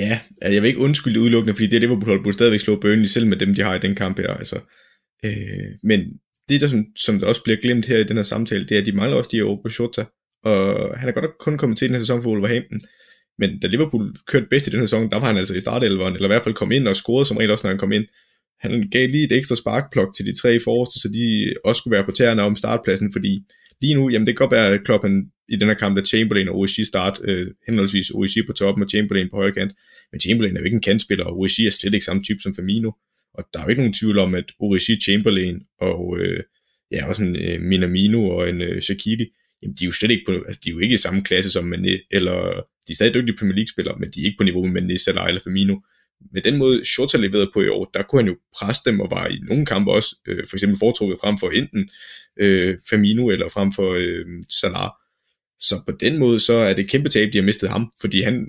ja, altså, jeg vil ikke undskylde det udelukkende, fordi det er Liverpool burde stadigvæk slå Burnley, selv med dem, de har i den kamp her. Altså, øh, men det, der som, som der også bliver glemt her i den her samtale, det er, at de mangler også de her på Shota og han er godt nok kun kommet til den her sæson for Wolverhampton, men da Liverpool kørte bedst i den her sæson, der var han altså i startelveren, eller i hvert fald kom ind og scorede som regel også, når han kom ind. Han gav lige et ekstra sparkplok til de tre forreste, så de også skulle være på tæerne om startpladsen, fordi lige nu, jamen det kan godt være, at Kloppen i den her kamp, der Chamberlain og Oishi start, øh, henholdsvis Oishi på toppen og Chamberlain på højre kant, men Chamberlain er jo ikke en kantspiller, og Oishi er slet ikke samme type som Firmino, og der er jo ikke nogen tvivl om, at Oishi, Chamberlain og øh, ja, også en øh, Minamino og en øh, Shaqiri, jamen de er jo slet ikke på, altså de er jo ikke i samme klasse som Mané, eller de er stadig dygtige Premier League-spillere, men de er ikke på niveau med Mané, Salah eller Firmino. Med den måde, Shota leverede på i år, der kunne han jo presse dem og var i nogle kampe også, øh, for eksempel foretrukket frem for enten øh, Firmino eller frem for øh, Salah. Så på den måde, så er det kæmpe tab, de har mistet ham, fordi han,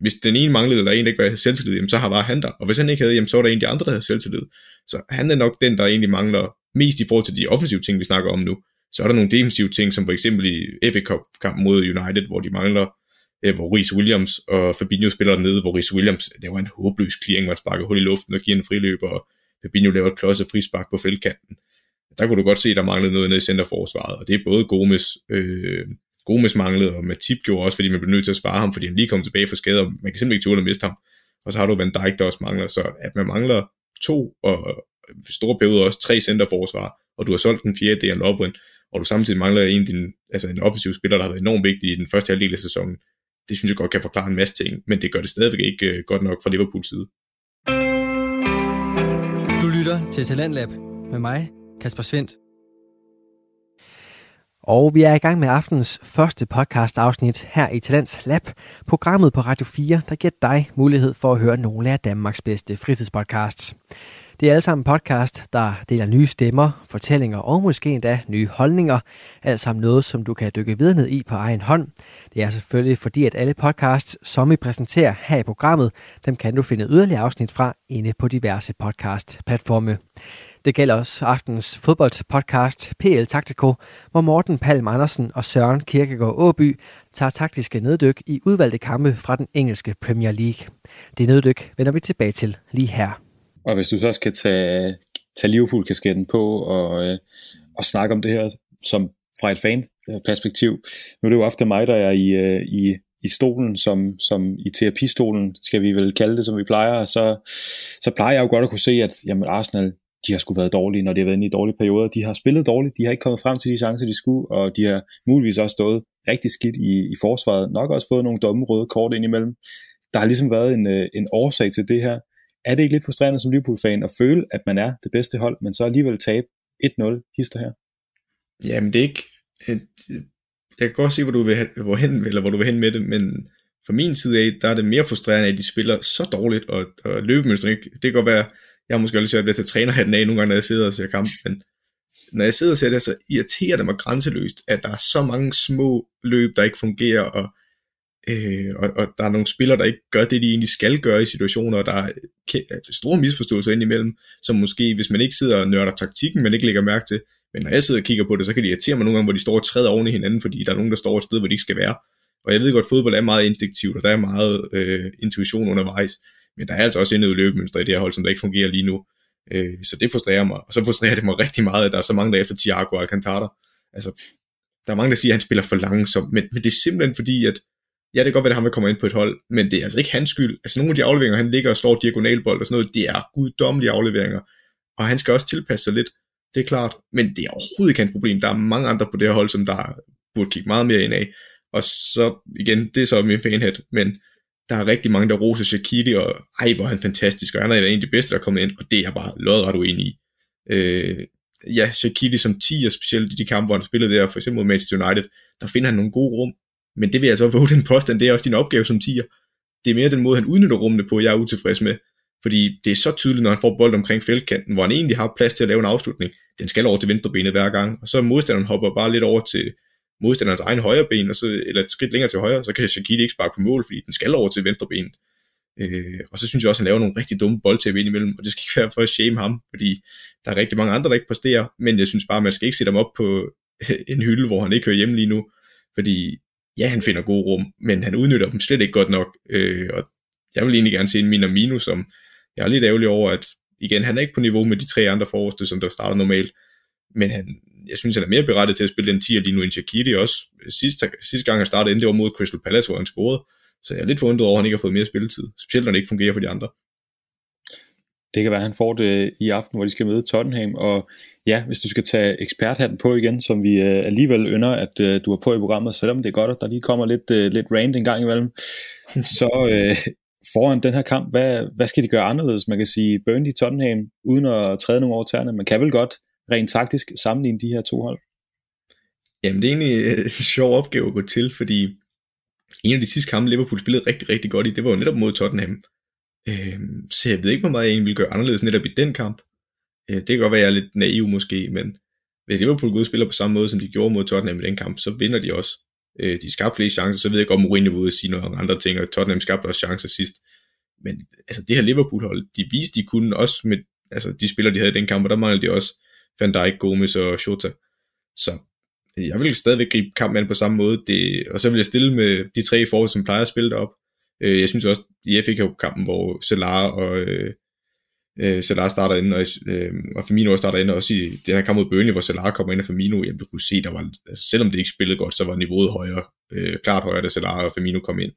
hvis den ene manglede, eller en, der ikke var selvtillid, jamen, så har var han der. Og hvis han ikke havde, jamen, så var der en af de andre, der havde selvtillid. Så han er nok den, der egentlig mangler mest i forhold til de offensive ting, vi snakker om nu. Så er der nogle defensive ting, som for eksempel i FA Cup-kampen mod United, hvor de mangler, øh, hvor Rhys Williams og Fabinho spiller nede, hvor Rhys Williams, laver var en håbløs clearing, man sparker hul i luften og giver en friløb, og Fabinho laver et klodset frispark på feltkanten. Der kunne du godt se, at der manglede noget nede i centerforsvaret, og det er både Gomes, øh, Gomes manglede, og Matip gjorde også, fordi man blev nødt til at spare ham, fordi han lige kom tilbage fra skade, og man kan simpelthen ikke tåle at miste ham. Og så har du Van Dijk, der også mangler, så at man mangler to, og store perioder også tre centerforsvar, og du har solgt den fjerde, det er Lovren, og du samtidig mangler en, din, altså en offensiv spiller, der har været enormt vigtig i den første halvdel af sæsonen. Det synes jeg godt kan forklare en masse ting, men det gør det stadigvæk ikke uh, godt nok fra Liverpools side. Du lytter til Talentlab med mig, Kasper Svendt. Og vi er i gang med aftens første podcast afsnit her i Talents Lab, programmet på Radio 4, der giver dig mulighed for at høre nogle af Danmarks bedste fritidspodcasts. Det er alle sammen podcast, der deler nye stemmer, fortællinger og måske endda nye holdninger. Alt sammen noget, som du kan dykke videre ned i på egen hånd. Det er selvfølgelig fordi, at alle podcasts, som vi præsenterer her i programmet, dem kan du finde yderligere afsnit fra inde på diverse podcast-platforme. Det gælder også aftens fodboldpodcast PL Taktiko, hvor Morten Palm Andersen og Søren Kirkegaard Åby tager taktiske neddyk i udvalgte kampe fra den engelske Premier League. Det neddyk vender vi tilbage til lige her. Og hvis du så skal tage, tage Liverpool-kasketten på og, øh, og snakke om det her som fra et fan-perspektiv. Nu er det jo ofte mig, der er i, øh, i, i stolen, som, som i terapistolen, skal vi vel kalde det, som vi plejer, så, så plejer jeg jo godt at kunne se, at jamen, Arsenal, de har sgu været dårlige, når de har været inde i dårlige perioder. De har spillet dårligt, de har ikke kommet frem til de chancer, de skulle, og de har muligvis også stået rigtig skidt i, i forsvaret. Nok også fået nogle dumme røde kort ind imellem. Der har ligesom været en, øh, en årsag til det her er det ikke lidt frustrerende som Liverpool-fan at føle, at man er det bedste hold, men så alligevel tabe 1-0 hister her? Jamen det er ikke... Øh, jeg kan godt se, hvor du vil, hvor hen, eller hvor du vil hen med det, men fra min side af, der er det mere frustrerende, at de spiller så dårligt, og, og løbemønstret ikke... Det kan godt være, jeg har måske også lidt til at træner den af nogle gange, når jeg sidder og ser kamp, men når jeg sidder og ser det, så irriterer det mig grænseløst, at der er så mange små løb, der ikke fungerer, og Øh, og, og der er nogle spillere, der ikke gør det, de egentlig skal gøre i situationer, og der er altså, store misforståelser indimellem, som måske, hvis man ikke sidder og nørder taktikken, men ikke lægger mærke til, men når jeg sidder og kigger på det, så kan det irritere mig nogle gange, hvor de står og træder oven i hinanden, fordi der er nogen, der står et sted, hvor de ikke skal være. Og jeg ved godt, at fodbold er meget instinktivt, og der er meget øh, intuition undervejs, men der er altså også endnu løbemønstre i det her hold, som der ikke fungerer lige nu. Øh, så det frustrerer mig. Og så frustrerer det mig rigtig meget, at der er så mange, der er efter Thiago Alcantara. Altså, der er mange, der siger, at han spiller for langsomt, men, men det er simpelthen fordi, at ja, det kan godt være, at han vil komme ind på et hold, men det er altså ikke hans skyld. Altså nogle af de afleveringer, han ligger og slår diagonalbold og sådan noget, det er guddommelige afleveringer, og han skal også tilpasse sig lidt, det er klart, men det er overhovedet ikke hans problem. Der er mange andre på det her hold, som der burde kigge meget mere ind af, og så igen, det er så min fanhat, men der er rigtig mange, der roser Shaqiri, og ej, hvor er han fantastisk, og han er en af de bedste, der er kommet ind, og det er jeg bare lodret uenig i. Øh, ja, Shaqiri som 10, og specielt i de kampe, hvor han spillede der, for eksempel mod Manchester United, der finder han nogle gode rum, men det vil jeg så våge den påstand, det er også din opgave som tiger. Det er mere den måde, han udnytter rummene på, jeg er utilfreds med. Fordi det er så tydeligt, når han får bold omkring feltkanten, hvor han egentlig har plads til at lave en afslutning. Den skal over til venstrebenet hver gang, og så modstanderen hopper bare lidt over til modstanderens egen højre ben, og så, eller et skridt længere til højre, så kan Shaqiri ikke sparke på mål, fordi den skal over til venstrebenet. Øh, og så synes jeg også, at han laver nogle rigtig dumme boldtab ind imellem, og det skal ikke være for at shame ham, fordi der er rigtig mange andre, der ikke præsterer, men jeg synes bare, at man skal ikke sætte ham op på (laughs) en hylde, hvor han ikke hører hjemme lige nu, fordi ja, han finder gode rum, men han udnytter dem slet ikke godt nok, øh, og jeg vil egentlig gerne se en Minamino, som jeg er lidt ærgerlig over, at igen, han er ikke på niveau med de tre andre forreste, som der starter normalt, men han, jeg synes, han er mere berettet til at spille den 10 lige nu end Shaqiri også. Sidste, sidste gang han startede, det var mod Crystal Palace, hvor han scorede, så jeg er lidt forundret over, at han ikke har fået mere spilletid, specielt når det ikke fungerer for de andre. Det kan være, at han får det i aften, hvor de skal møde Tottenham, og ja, hvis du skal tage eksperthatten på igen, som vi uh, alligevel ynder, at uh, du er på i programmet, selvom det er godt, at der lige kommer lidt, uh, lidt rant en gang imellem, (laughs) så uh, foran den her kamp, hvad, hvad skal de gøre anderledes? Man kan sige Burnley Tottenham, uden at træde nogle over tæerne, man kan vel godt rent taktisk sammenligne de her to hold? Jamen, det er egentlig en sjov opgave at gå til, fordi en af de sidste kampe, Liverpool spillede rigtig, rigtig godt i, det var jo netop mod Tottenham. Øh, så jeg ved ikke, hvor meget jeg egentlig ville gøre anderledes netop i den kamp. Øh, det kan godt være, at jeg er lidt naiv måske, men hvis Liverpool går ud og spiller på samme måde, som de gjorde mod Tottenham i den kamp, så vinder de også. Øh, de skabte flere chancer, så ved jeg godt, Mourinho vil sige noget om andre ting, og Tottenham skabte også chancer sidst. Men altså, det her Liverpool-hold, de viste, de kunne også med altså, de spillere, de havde i den kamp, og der manglede de også Van Dijk, Gomes og Shota. Så øh, jeg vil stadigvæk gribe kampen an på samme måde, det, og så vil jeg stille med de tre forhold, som plejer at spille derop. Øh, jeg synes også, i FA Cup-kampen, hvor Salah og øh, øh, Salah starter ind, og, øh, og Firmino også starter ind, og også i den her kamp mod Burnley, hvor Salah kommer ind, og Firmino, jamen, du kunne se, der var, altså, selvom det ikke spillede godt, så var niveauet højere, øh, klart højere, da Salah og Firmino kom ind.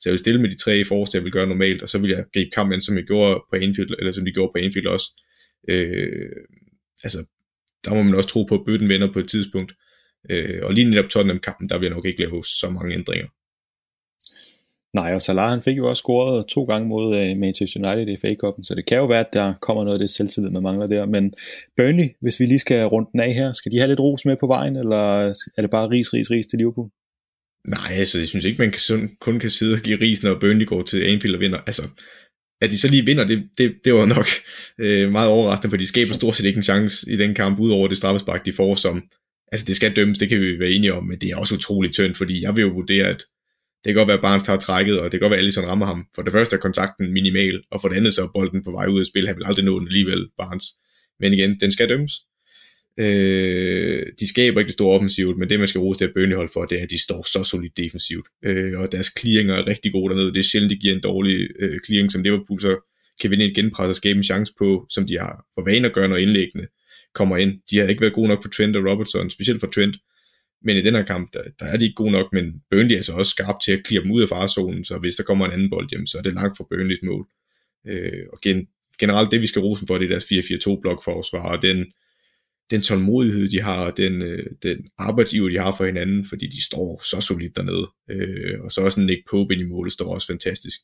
Så jeg vil stille med de tre forreste, jeg vil gøre normalt, og så vil jeg gribe kampen, som jeg gjorde på Anfield, eller som de gjorde på Anfield også. Øh, altså, der må man også tro på, at bøtten vender på et tidspunkt. Øh, og lige netop Tottenham-kampen, der vil jeg nok ikke lave så mange ændringer. Nej, og Salah han fik jo også scoret to gange mod uh, Manchester United i FA Cup'en, så det kan jo være, at der kommer noget af det selvtillid, man mangler der. Men Burnley, hvis vi lige skal runde den af her, skal de have lidt ros med på vejen, eller er det bare ris, ris, ris til Liverpool? Nej, altså jeg synes ikke, man kan, kun kan sidde og give ris, når Burnley går til Anfield og vinder. Altså, at de så lige vinder, det, det, det var nok øh, meget overraskende, for de skaber stort set ikke en chance i den kamp, udover det straffespark, de får, som, altså det skal dømmes, det kan vi være enige om, men det er også utroligt tyndt, fordi jeg vil jo vurdere, at det kan godt være, at Barnes tager trækket, og det kan godt være, at Allison rammer ham. For det første er kontakten minimal, og for det andet så er bolden på vej ud af spil. Han vil aldrig nå den alligevel, Barnes. Men igen, den skal dømmes. Øh, de skaber ikke det store offensivt, men det man skal rose det her hold for, det er, at de står så solidt defensivt. Øh, og deres clearinger er rigtig gode dernede. Det er sjældent, de giver en dårlig øh, clearing, som Liverpool så kan vinde et genpres og skabe en chance på, som de har for vane at gøre, når indlæggene kommer ind. De har ikke været gode nok for Trent og Robertson, specielt for Trent. Men i den her kamp, der, der er de ikke gode nok, men Burnley er så også skarp til at klire dem ud af farzonen, så hvis der kommer en anden bold hjem, så er det langt fra Burnleys mål. Øh, og gen, generelt det, vi skal rose dem for, det er deres 4-4-2 blokforsvar, og den, den tålmodighed, de har, og den, øh, den arbejdsiver, de har for hinanden, fordi de står så solidt dernede. Øh, og så også Nick Pope ind i målet, står også fantastisk.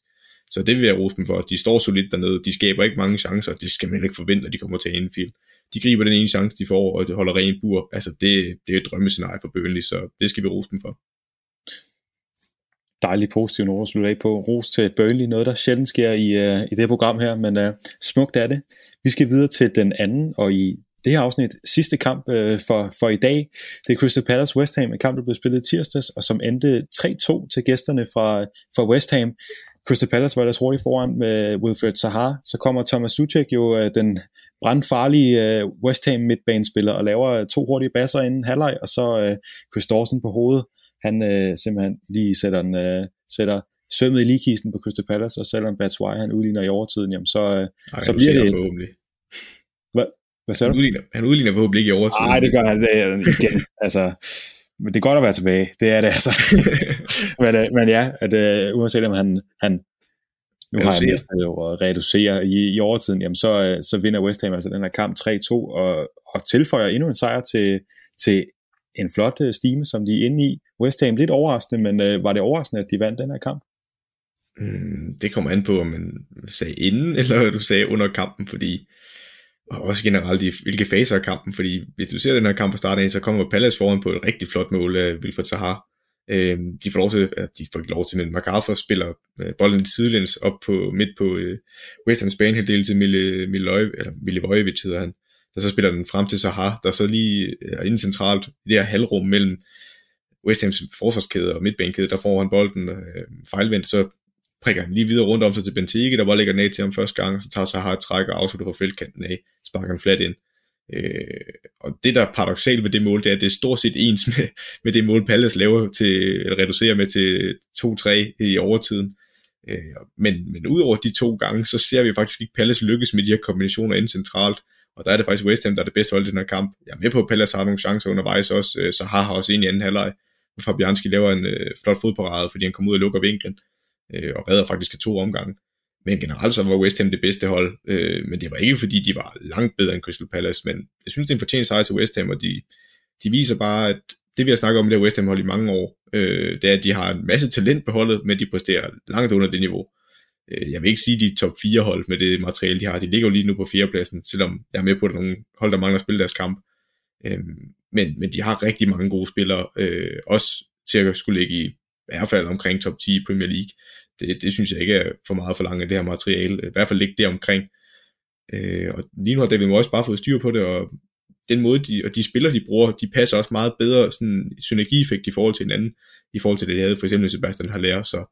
Så det vil jeg rose dem for. De står solidt dernede, de skaber ikke mange chancer, det skal man ikke forvente, at de kommer til Anfield de griber den ene chance, de får, og det holder ren bur. Altså, det, det er et drømmescenarie for Burnley, så det skal vi rose dem for. Dejligt positivt ord at slutte af på. Ros til Burnley, noget der sjældent sker i, uh, i det program her, men uh, smukt er det. Vi skal videre til den anden, og i det her afsnit, sidste kamp uh, for, for i dag. Det er Crystal Palace West Ham, en kamp, der blev spillet tirsdags, og som endte 3-2 til gæsterne fra, fra West Ham. Crystal Palace var ellers hurtigt foran med Wilfred Zaha. Så kommer Thomas Suchek jo uh, den brandfarlige uh, West Ham midtbanespiller og laver to hurtige basser inden halvleg, og så uh, Chris Dawson på hovedet. Han uh, simpelthen lige sætter, den, uh, sætter sømmet i ligekisten på Crystal Palace, og selvom Batshuayi han udligner i overtiden, jamen så, uh, Ej, så bliver det... Hvad, hvad sagde du? Han udligner, han udligner forhåbentlig ikke i overtiden. Nej, det gør han det, igen. altså, men det er godt at være tilbage. Det er det altså. (laughs) men, uh, men ja, at, uh, uanset om han, han nu har næsten jo at reducere i, i overtiden, jamen så, øh, så vinder West Ham altså den her kamp 3-2 og, og tilføjer endnu en sejr til, til en flot øh, stime, som de er inde i. West Ham lidt overraskende, men øh, var det overraskende, at de vandt den her kamp? Mm, det kommer an på, om man sagde inden, (laughs) eller du sagde under kampen, fordi og også generelt i hvilke faser af kampen, fordi hvis du ser den her kamp fra starten af, så kommer Palace foran på et rigtig flot mål af Wilfred Zaha, Øh, de får lov til, at de får lov til, men MacArthur spiller øh, bolden i sidelæns op på midt på øh, West Ham's banehalvdel til Mille, Mille, eller Milivojevic hedder han, der så spiller den frem til Sahar, der så lige øh, er inde centralt i det her halvrum mellem West Ham's forsvarskæde og midtbanekæde, der får han bolden øh, fejlvendt, så prikker han lige videre rundt om sig til Benteke, der bare lægger den af til ham første gang, og så tager Sahar et træk og afslutter på feltkanten af, sparker han flat ind. Øh, og det, der er paradoxalt ved det mål, det er, at det er stort set ens (laughs) med, med det mål, Palace laver til, eller reducerer med til 2-3 i overtiden. Øh, men, men udover de to gange, så ser vi faktisk ikke Palace lykkes med de her kombinationer ind centralt. Og der er det faktisk West Ham, der er det bedste hold i den her kamp. Jeg er med på, at Palace har nogle chancer undervejs også. Øh, så har også en i anden halvleg, Fabianski laver en øh, flot fodparade, fordi han kommer ud og lukker vinklen. Øh, og redder faktisk to omgange. Men generelt så var West Ham det bedste hold, øh, men det var ikke fordi, de var langt bedre end Crystal Palace, men jeg synes, det er en fortjent sejr til West Ham, og de, de viser bare, at det vi har snakket om det West Ham hold i mange år, øh, det er, at de har en masse talent på holdet, men de præsterer langt under det niveau. øh, jeg vil ikke sige, de er top 4 hold med det materiale, de har. De ligger jo lige nu på 4. pladsen, selvom jeg er med på, at der er nogle hold, der mangler at spille deres kamp. Øh, men, men de har rigtig mange gode spillere, øh, også til at skulle ligge i, i hvert fald omkring top 10 i Premier League. Det, det synes jeg ikke er for meget for langt af det her materiale. I hvert fald ligge der omkring. Øh, og lige nu har David Moyes bare fået styr på det, og den måde, de, og de spillere, de bruger, de passer også meget bedre sådan synergieffekt i forhold til hinanden, i forhold til det, de havde for eksempel Sebastian Haller, så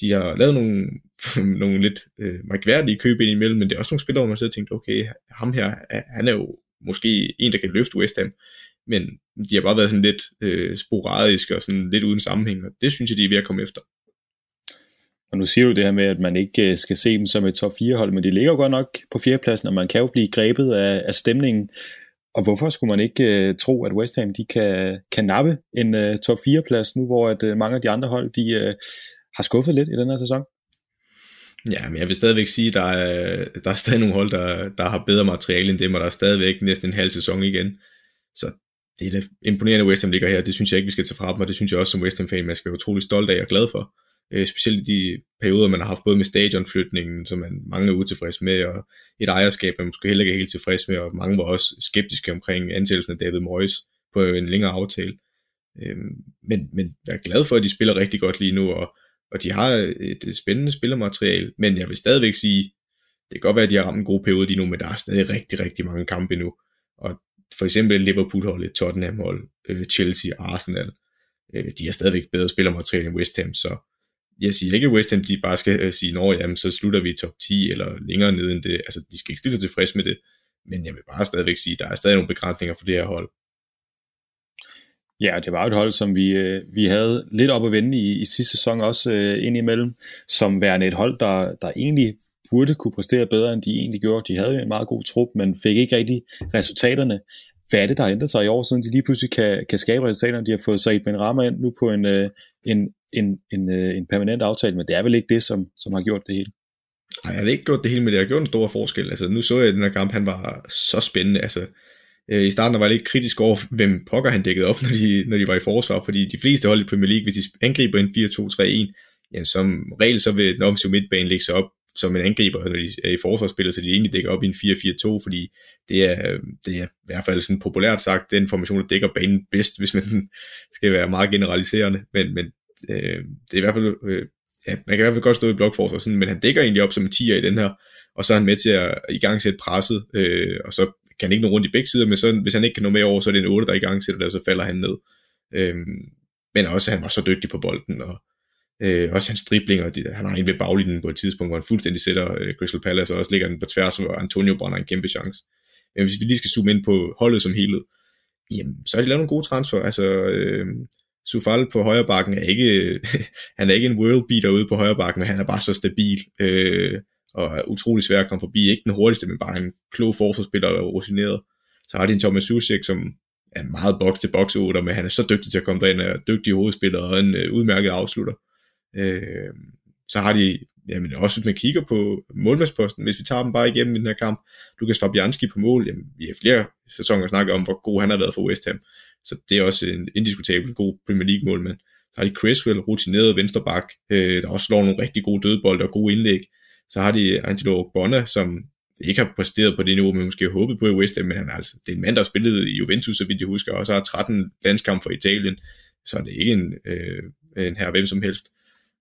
de har lavet nogle, (laughs) nogle lidt øh, mærkværdige køb ind imellem, men det er også nogle spillere, hvor man sidder og tænker, okay, ham her, han er jo måske en, der kan løfte West Ham, men de har bare været sådan lidt øh, sporadiske og sådan lidt uden sammenhæng, og det synes jeg, de er ved at komme efter. Og nu siger du det her med, at man ikke øh, skal se dem som et top 4 hold, men de ligger jo godt nok på fjerdepladsen, og man kan jo blive grebet af, af stemningen. Og hvorfor skulle man ikke uh, tro, at West Ham de kan, kan nappe en uh, top 4 plads nu, hvor at, uh, mange af de andre hold de uh, har skuffet lidt i den her sæson? Ja, men jeg vil stadigvæk sige, at der er, der er stadig nogle hold, der, der har bedre materiale end dem, og der er stadigvæk næsten en halv sæson igen. Så det er da imponerende, West Ham ligger her. Det synes jeg ikke, vi skal tage fra dem, og det synes jeg også som West Ham-fan, man skal være utrolig stolt af og glad for. Øh, specielt i de perioder, man har haft både med stadionflytningen, som man mange er utilfredse med, og et ejerskab, man måske heller ikke er helt tilfreds med, og mange var også skeptiske omkring ansættelsen af David Moyes på en længere aftale. Øh, men, men jeg er glad for, at de spiller rigtig godt lige nu, og, og de har et spændende spillermateriale, men jeg vil stadigvæk sige, det kan godt være, at de har ramt en god periode lige nu, men der er stadig rigtig, rigtig mange kampe nu. Og for eksempel Liverpool-holdet, Tottenham-hold, øh, Chelsea, Arsenal, øh, de har stadigvæk bedre spillermateriale end West Ham, så jeg siger ikke, at West Ham de bare skal øh, sige, at jamen, så slutter vi i top 10 eller længere ned end det. Altså, de skal ikke stille sig tilfreds med det. Men jeg vil bare stadigvæk sige, at der er stadig nogle begrænsninger for det her hold. Ja, det var et hold, som vi, øh, vi havde lidt op at vende i, i sidste sæson også øh, indimellem, som værende et hold, der, der egentlig burde kunne præstere bedre, end de egentlig gjorde. De havde en meget god trup, men fik ikke rigtig resultaterne. Hvad er det, der har ændret sig i år, siden de lige pludselig kan, kan skabe resultaterne? De har fået Said Ben Rama ind nu på en, øh, en, en, en, øh, en permanent aftale, men det er vel ikke det, som, som har gjort det hele? Nej, jeg har ikke gjort det hele, men det har gjort en stor forskel. Altså, nu så jeg, at den her kamp, han var så spændende. Altså, øh, I starten var jeg lidt kritisk over, hvem pokker han dækkede op, (laughs) når de, når de var i forsvar, fordi de fleste hold i Premier League, hvis de angriber en 4-2-3-1, jamen som regel så vil den offensive midtbane lægge sig op som en angriber, når de er i forsvarsspillet, så de egentlig dækker op i en 4-4-2, fordi det er, det er i hvert fald sådan populært sagt den formation, der dækker banen bedst, hvis man (laughs) skal være meget generaliserende, men, men øh, det er i hvert fald, øh, ja, man kan i hvert fald godt stå i blokforsvar, sådan, men han dækker egentlig op som en 10'er i den her, og så er han med til at i gang sætte presset, øh, og så kan han ikke nå rundt i begge sider, men så, hvis han ikke kan nå med over, så er det en 8, der i gang sætter det, og så falder han ned. Øh, men også, han var så dygtig på bolden, og Øh, også hans driblinger, de, han har en ved baglinjen på et tidspunkt, hvor han fuldstændig sætter øh, Crystal Palace, og også ligger den på tværs, hvor Antonio brænder en kæmpe chance. Men hvis vi lige skal zoome ind på holdet som helhed, jamen, så har de lavet nogle gode transfer. Altså, øh, Sufal på højre bakken er ikke, (laughs) han er ikke en world beater ude på højre bakken, men han er bare så stabil, øh, og er utrolig svær at komme forbi. Ikke den hurtigste, men bare en klog forsvarsspiller og rutineret. Så har de en Thomas Susek, som er meget box til box men han er så dygtig til at komme derind, og er dygtig hovedspiller og en øh, udmærket afslutter. Øh, så har de, jamen også hvis man kigger på målmandsposten, hvis vi tager dem bare igennem i den her kamp, Lukas Fabianski på mål, jamen vi har flere sæsoner snakket om, hvor god han har været for West Ham, så det er også en indiskutabel god Premier League målmand. Så har de Creswell, rutineret vensterbak, øh, der også slår nogle rigtig gode dødbold og gode indlæg. Så har de Angelo Bona, som ikke har præsteret på det niveau, man måske har håbet på i West Ham, men han er altså, det er en mand, der har spillet i Juventus, så vidt jeg husker, og så har 13 landskampe for Italien, så er det ikke en, øh, en her hvem som helst.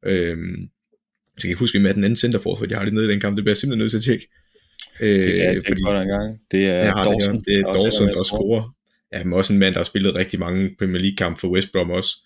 Øhm, så kan jeg huske, med den anden centerforsvar, de har det nede i den kamp, det bliver jeg simpelthen nødt til at tjekke. Øh, det kan jeg fordi, for en gang. Det er Dawson. Det, det er Dawson, der scorer. Ja, men også en mand, der har spillet rigtig mange Premier League kampe for West Brom også.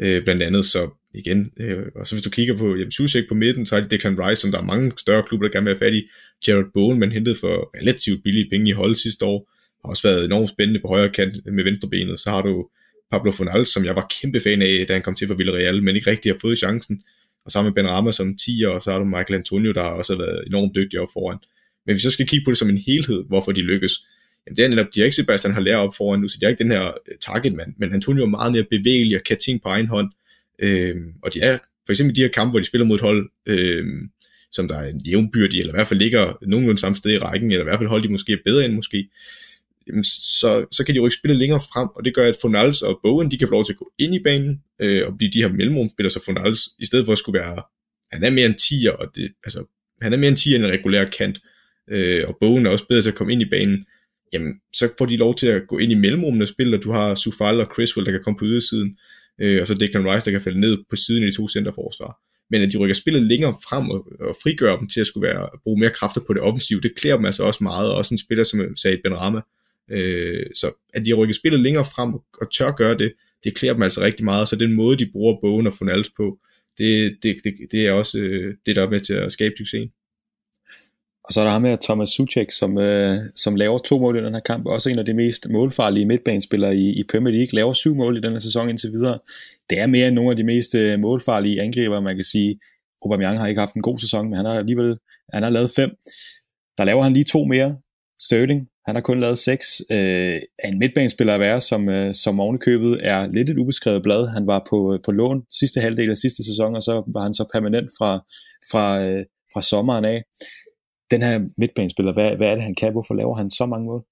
Øh, blandt andet, så igen, øh, og så hvis du kigger på jamen, Susek på midten, så er det Declan Rice, som der er mange større klubber, der gerne vil have fat i. Jared Bowen, man hentede for relativt billige penge i hold sidste år, har også været enormt spændende på højre kant med venstrebenet. Så har du Pablo Fonal, som jeg var kæmpe fan af, da han kom til for Villarreal, men ikke rigtig har fået chancen og sammen med Ben Rama som 10, og så har du Michael Antonio, der har også været enormt dygtig op foran. Men hvis vi så skal kigge på det som en helhed, hvorfor de lykkes, jamen det er netop, de har ikke Sebastian har lært op foran nu, så de er ikke den her øh, targetmand, men Antonio er meget mere bevægelig og kan ting på egen hånd, øh, og de er for eksempel de her kampe, hvor de spiller mod et hold, øh, som der er en jævnbyrdig, eller i hvert fald ligger nogenlunde samme sted i rækken, eller i hvert fald hold, de måske er bedre end måske, jamen, så, så kan de jo ikke spille længere frem, og det gør, at Fonals og Bowen, de kan få lov til at gå ind i banen, øh, og blive de her mellemrumspillere, så Fonals, i stedet for at skulle være han er mere en 10'er, og det, altså, han er mere en 10'er end en regulær kant, øh, og Bowen er også bedre til at komme ind i banen, jamen, så får de lov til at gå ind i mellemrummene og spille, og du har Sufal og Criswell, der kan komme på ydersiden, øh, og så Declan Rice, der kan falde ned på siden af de to centerforsvar. Men at de rykker spillet længere frem og, og frigør dem til at skulle være, bruge mere kræfter på det offensive, det klæder dem altså også meget, og også en spiller som sagde Ben Rama. Øh, så at de rykker spillet længere frem og, og tør gøre det, det klæder dem altså rigtig meget, så den måde, de bruger bogen og Fonals på, det, det, det, det er også øh, det, der er med til at skabe succesen. Og så er der ham her, Thomas Suchek, som, øh, som laver to mål i den her kamp. Også en af de mest målfarlige midtbanespillere i, i Premier League. Laver syv mål i den her sæson indtil videre. Det er mere end nogle af de mest øh, målfarlige angriber, man kan sige. Aubameyang har ikke haft en god sæson, men han har alligevel han har lavet fem. Der laver han lige to mere. Sterling, han har kun lavet seks. Øh, en midtbanespiller at være, som, øh, som ovenikøbet er lidt et ubeskrevet blad. Han var på, øh, på lån sidste halvdel af sidste sæson, og så var han så permanent fra, fra, øh, fra sommeren af den her midtbanespiller, hvad, hvad er det, han kan? Hvorfor laver han så mange mål?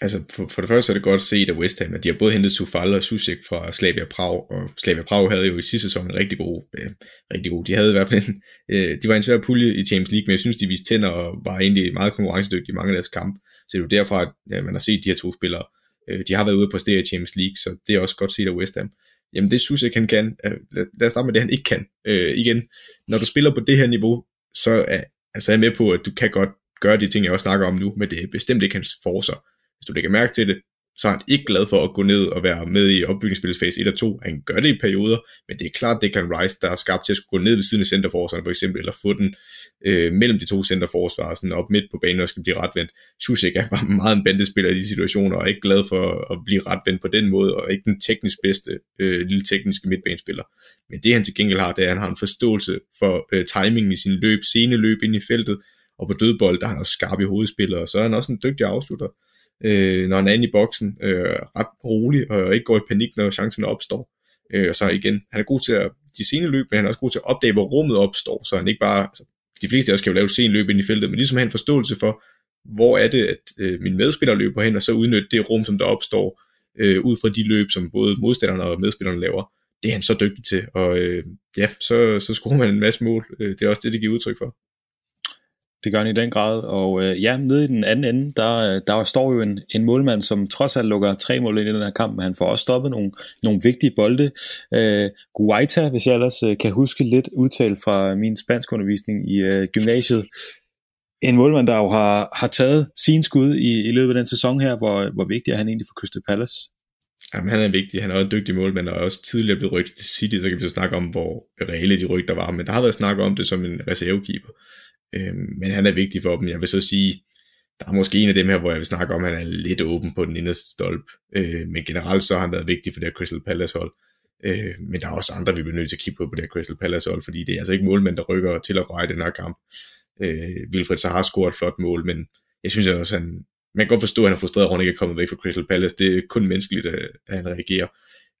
Altså, for, for det første er det godt set af West Ham, at de har både hentet Sufal og Susik fra Slavia Prag, og Slavia Prag havde jo i sidste sæson en rigtig god, øh, rigtig god. De havde i hvert fald en, øh, de var en svær pulje i Champions League, men jeg synes, de viste tænder og var egentlig meget konkurrencedygtige i mange af deres kampe. Så det er jo derfor, at man har set de her to spillere. Øh, de har været ude på præstere i Champions League, så det er også godt set af West Ham. Jamen det Susik han kan, øh, lad os starte med det han ikke kan. Øh, igen, når du spiller på det her niveau, så er, altså er jeg med på, at du kan godt gøre de ting, jeg også snakker om nu, men det er bestemt ikke hans forser. Hvis du lægger mærke til det, så er han ikke glad for at gå ned og være med i opbygningsspillets fase 1 og 2. Han gør det i perioder, men det er klart, det kan Rice, der er skabt til at skulle gå ned ved siden af centerforsvaren for eksempel, eller få den øh, mellem de to centerforsvar, sådan op midt på banen og skal blive retvendt. Susik er bare meget en bandespiller i de situationer, og er ikke glad for at blive retvendt på den måde, og ikke den teknisk bedste øh, lille tekniske midtbanespiller. Men det han til gengæld har, det er, at han har en forståelse for øh, timingen i sin løb, sene løb ind i feltet, og på dødbold, der er han også skarp i hovedspillet, og så er han også en dygtig afslutter, øh, når han er inde i boksen, øh, ret rolig, og ikke går i panik, når chancen opstår. Øh, og så igen, han er god til at, de sene løb, men han er også god til at opdage, hvor rummet opstår, så han ikke bare, altså, de fleste af os kan jo lave sen løb ind i feltet, men ligesom han en forståelse for, hvor er det, at øh, min medspiller løber hen, og så udnytte det rum, som der opstår, øh, ud fra de løb, som både modstanderne og medspillerne laver. Det er han så dygtig til, og øh, ja, så, så scorer man en masse mål. Øh, det er også det, det giver udtryk for. Det gør han i den grad, og øh, ja, nede i den anden ende, der, øh, der står jo en, en målmand, som trods alt lukker tre mål ind i den her kamp, men han får også stoppet nogle, nogle vigtige bolde. Øh, Guaita, hvis jeg ellers øh, kan huske lidt udtalt fra min spanskundervisning i øh, gymnasiet, en målmand, der jo har, har taget sin skud i, i løbet af den sæson her, hvor, hvor vigtig er han egentlig for Crystal Palace? Jamen, han er vigtig. Han er også en dygtig målmand, og er også tidligere blevet rygtet til City, så kan vi så snakke om, hvor reelle de rygter var. Men der har været snak om det som en reservekeeper. Øh, men han er vigtig for dem. Jeg vil så sige, der er måske en af dem her, hvor jeg vil snakke om, at han er lidt åben på den inderste stolp. Øh, men generelt så har han været vigtig for det her Crystal Palace hold. Øh, men der er også andre, vi bliver nødt til at kigge på på det her Crystal Palace hold, fordi det er altså ikke målmænd, der rykker til og fra i den her kamp. Øh, Wilfred så har scoret et flot mål, men jeg synes også, at han, man kan godt forstå, at han er frustreret over, at han ikke er kommet væk fra Crystal Palace. Det er kun menneskeligt, at han reagerer.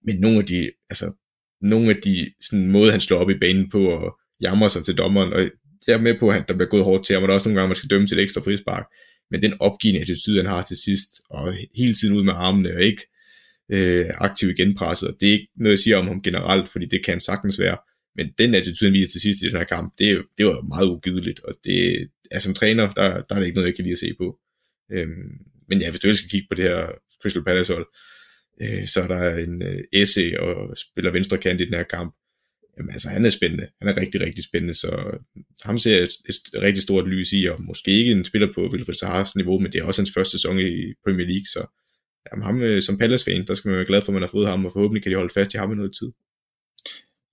Men nogle af de, altså, nogle af de sådan, måde, han slår op i banen på og jammer sig til dommeren, og jeg er med på, at der bliver gået hårdt til ham, og der er også nogle gange, man skal dømme til et ekstra frispark. Men den opgivende attitude, han har til sidst, og hele tiden ud med armene, og ikke øh, aktiv igen presset, det er ikke noget, jeg siger om ham generelt, fordi det kan sagtens være. Men den attitude, han viser til sidst i den her kamp, det, det var meget ugideligt, og det, er som træner, der, der er det ikke noget, jeg kan lide at se på. Øhm, men ja, hvis du skal kigge på det her Crystal Palace hold, øh, så er der en øh, Esse og spiller venstre kant i den her kamp, jamen altså han er spændende. Han er rigtig, rigtig spændende, så ham ser jeg et, et rigtig stort lys i, og måske ikke en spiller på Wilfred Sahars niveau, men det er også hans første sæson i Premier League, så jamen, ham øh, som Palace-fan, der skal man være glad for, at man har fået ham, og forhåbentlig kan de holde fast i ham i noget tid.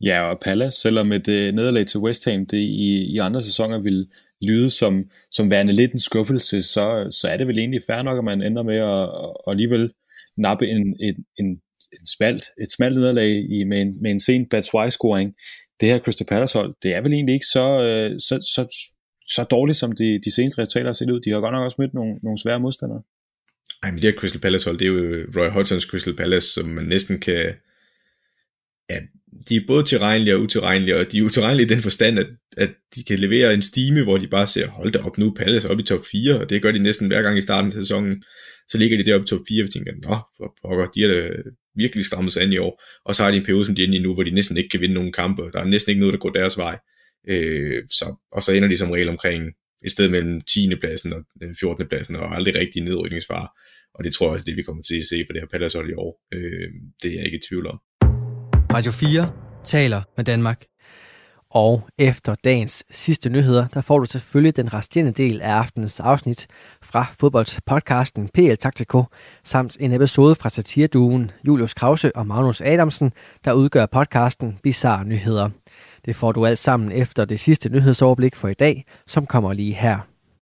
Ja, og Palace, selvom et øh, nederlag til West Ham, det i, i andre sæsoner vil lyde som, som værende lidt en skuffelse, så, så er det vel egentlig fair nok, at man ender med at, at alligevel nappe en, en, en en smalt, et smalt nederlag i, med, en, med en sen Batshuayi-scoring. Det her Crystal Palace-hold, det er vel egentlig ikke så, øh, så, så, så dårligt, som de, de seneste resultater har set ud. De har godt nok også mødt nogle, nogle svære modstandere. Ej, men det her Crystal Palace-hold, det er jo Roy Hodgsons Crystal Palace, som man næsten kan... Ja, de er både tilregnelige og utilregnelige, og de er utilregnelige i den forstand, at, at de kan levere en stime, hvor de bare ser, hold da op nu, Palace op i top 4, og det gør de næsten hver gang i starten af sæsonen. Så ligger de deroppe i top 4, og vi tænker, nå, for pokker, de er da virkelig strammet sig an i år, og så har de en periode, som de er inde i nu, hvor de næsten ikke kan vinde nogen kampe, der er næsten ikke noget, der går deres vej. Øh, så, og så ender de som regel omkring et sted mellem 10. pladsen og øh, 14. pladsen, og aldrig rigtig nedrykningsfare, Og det tror jeg også, det vi kommer til at se for det her Palace i år. Øh, det er jeg ikke i tvivl om. Radio 4 taler med Danmark. Og efter dagens sidste nyheder, der får du selvfølgelig den resterende del af aftenens afsnit fra fodboldpodcasten PL Taktiko, samt en episode fra satirduen Julius Krause og Magnus Adamsen, der udgør podcasten Bizarre Nyheder. Det får du alt sammen efter det sidste nyhedsoverblik for i dag, som kommer lige her.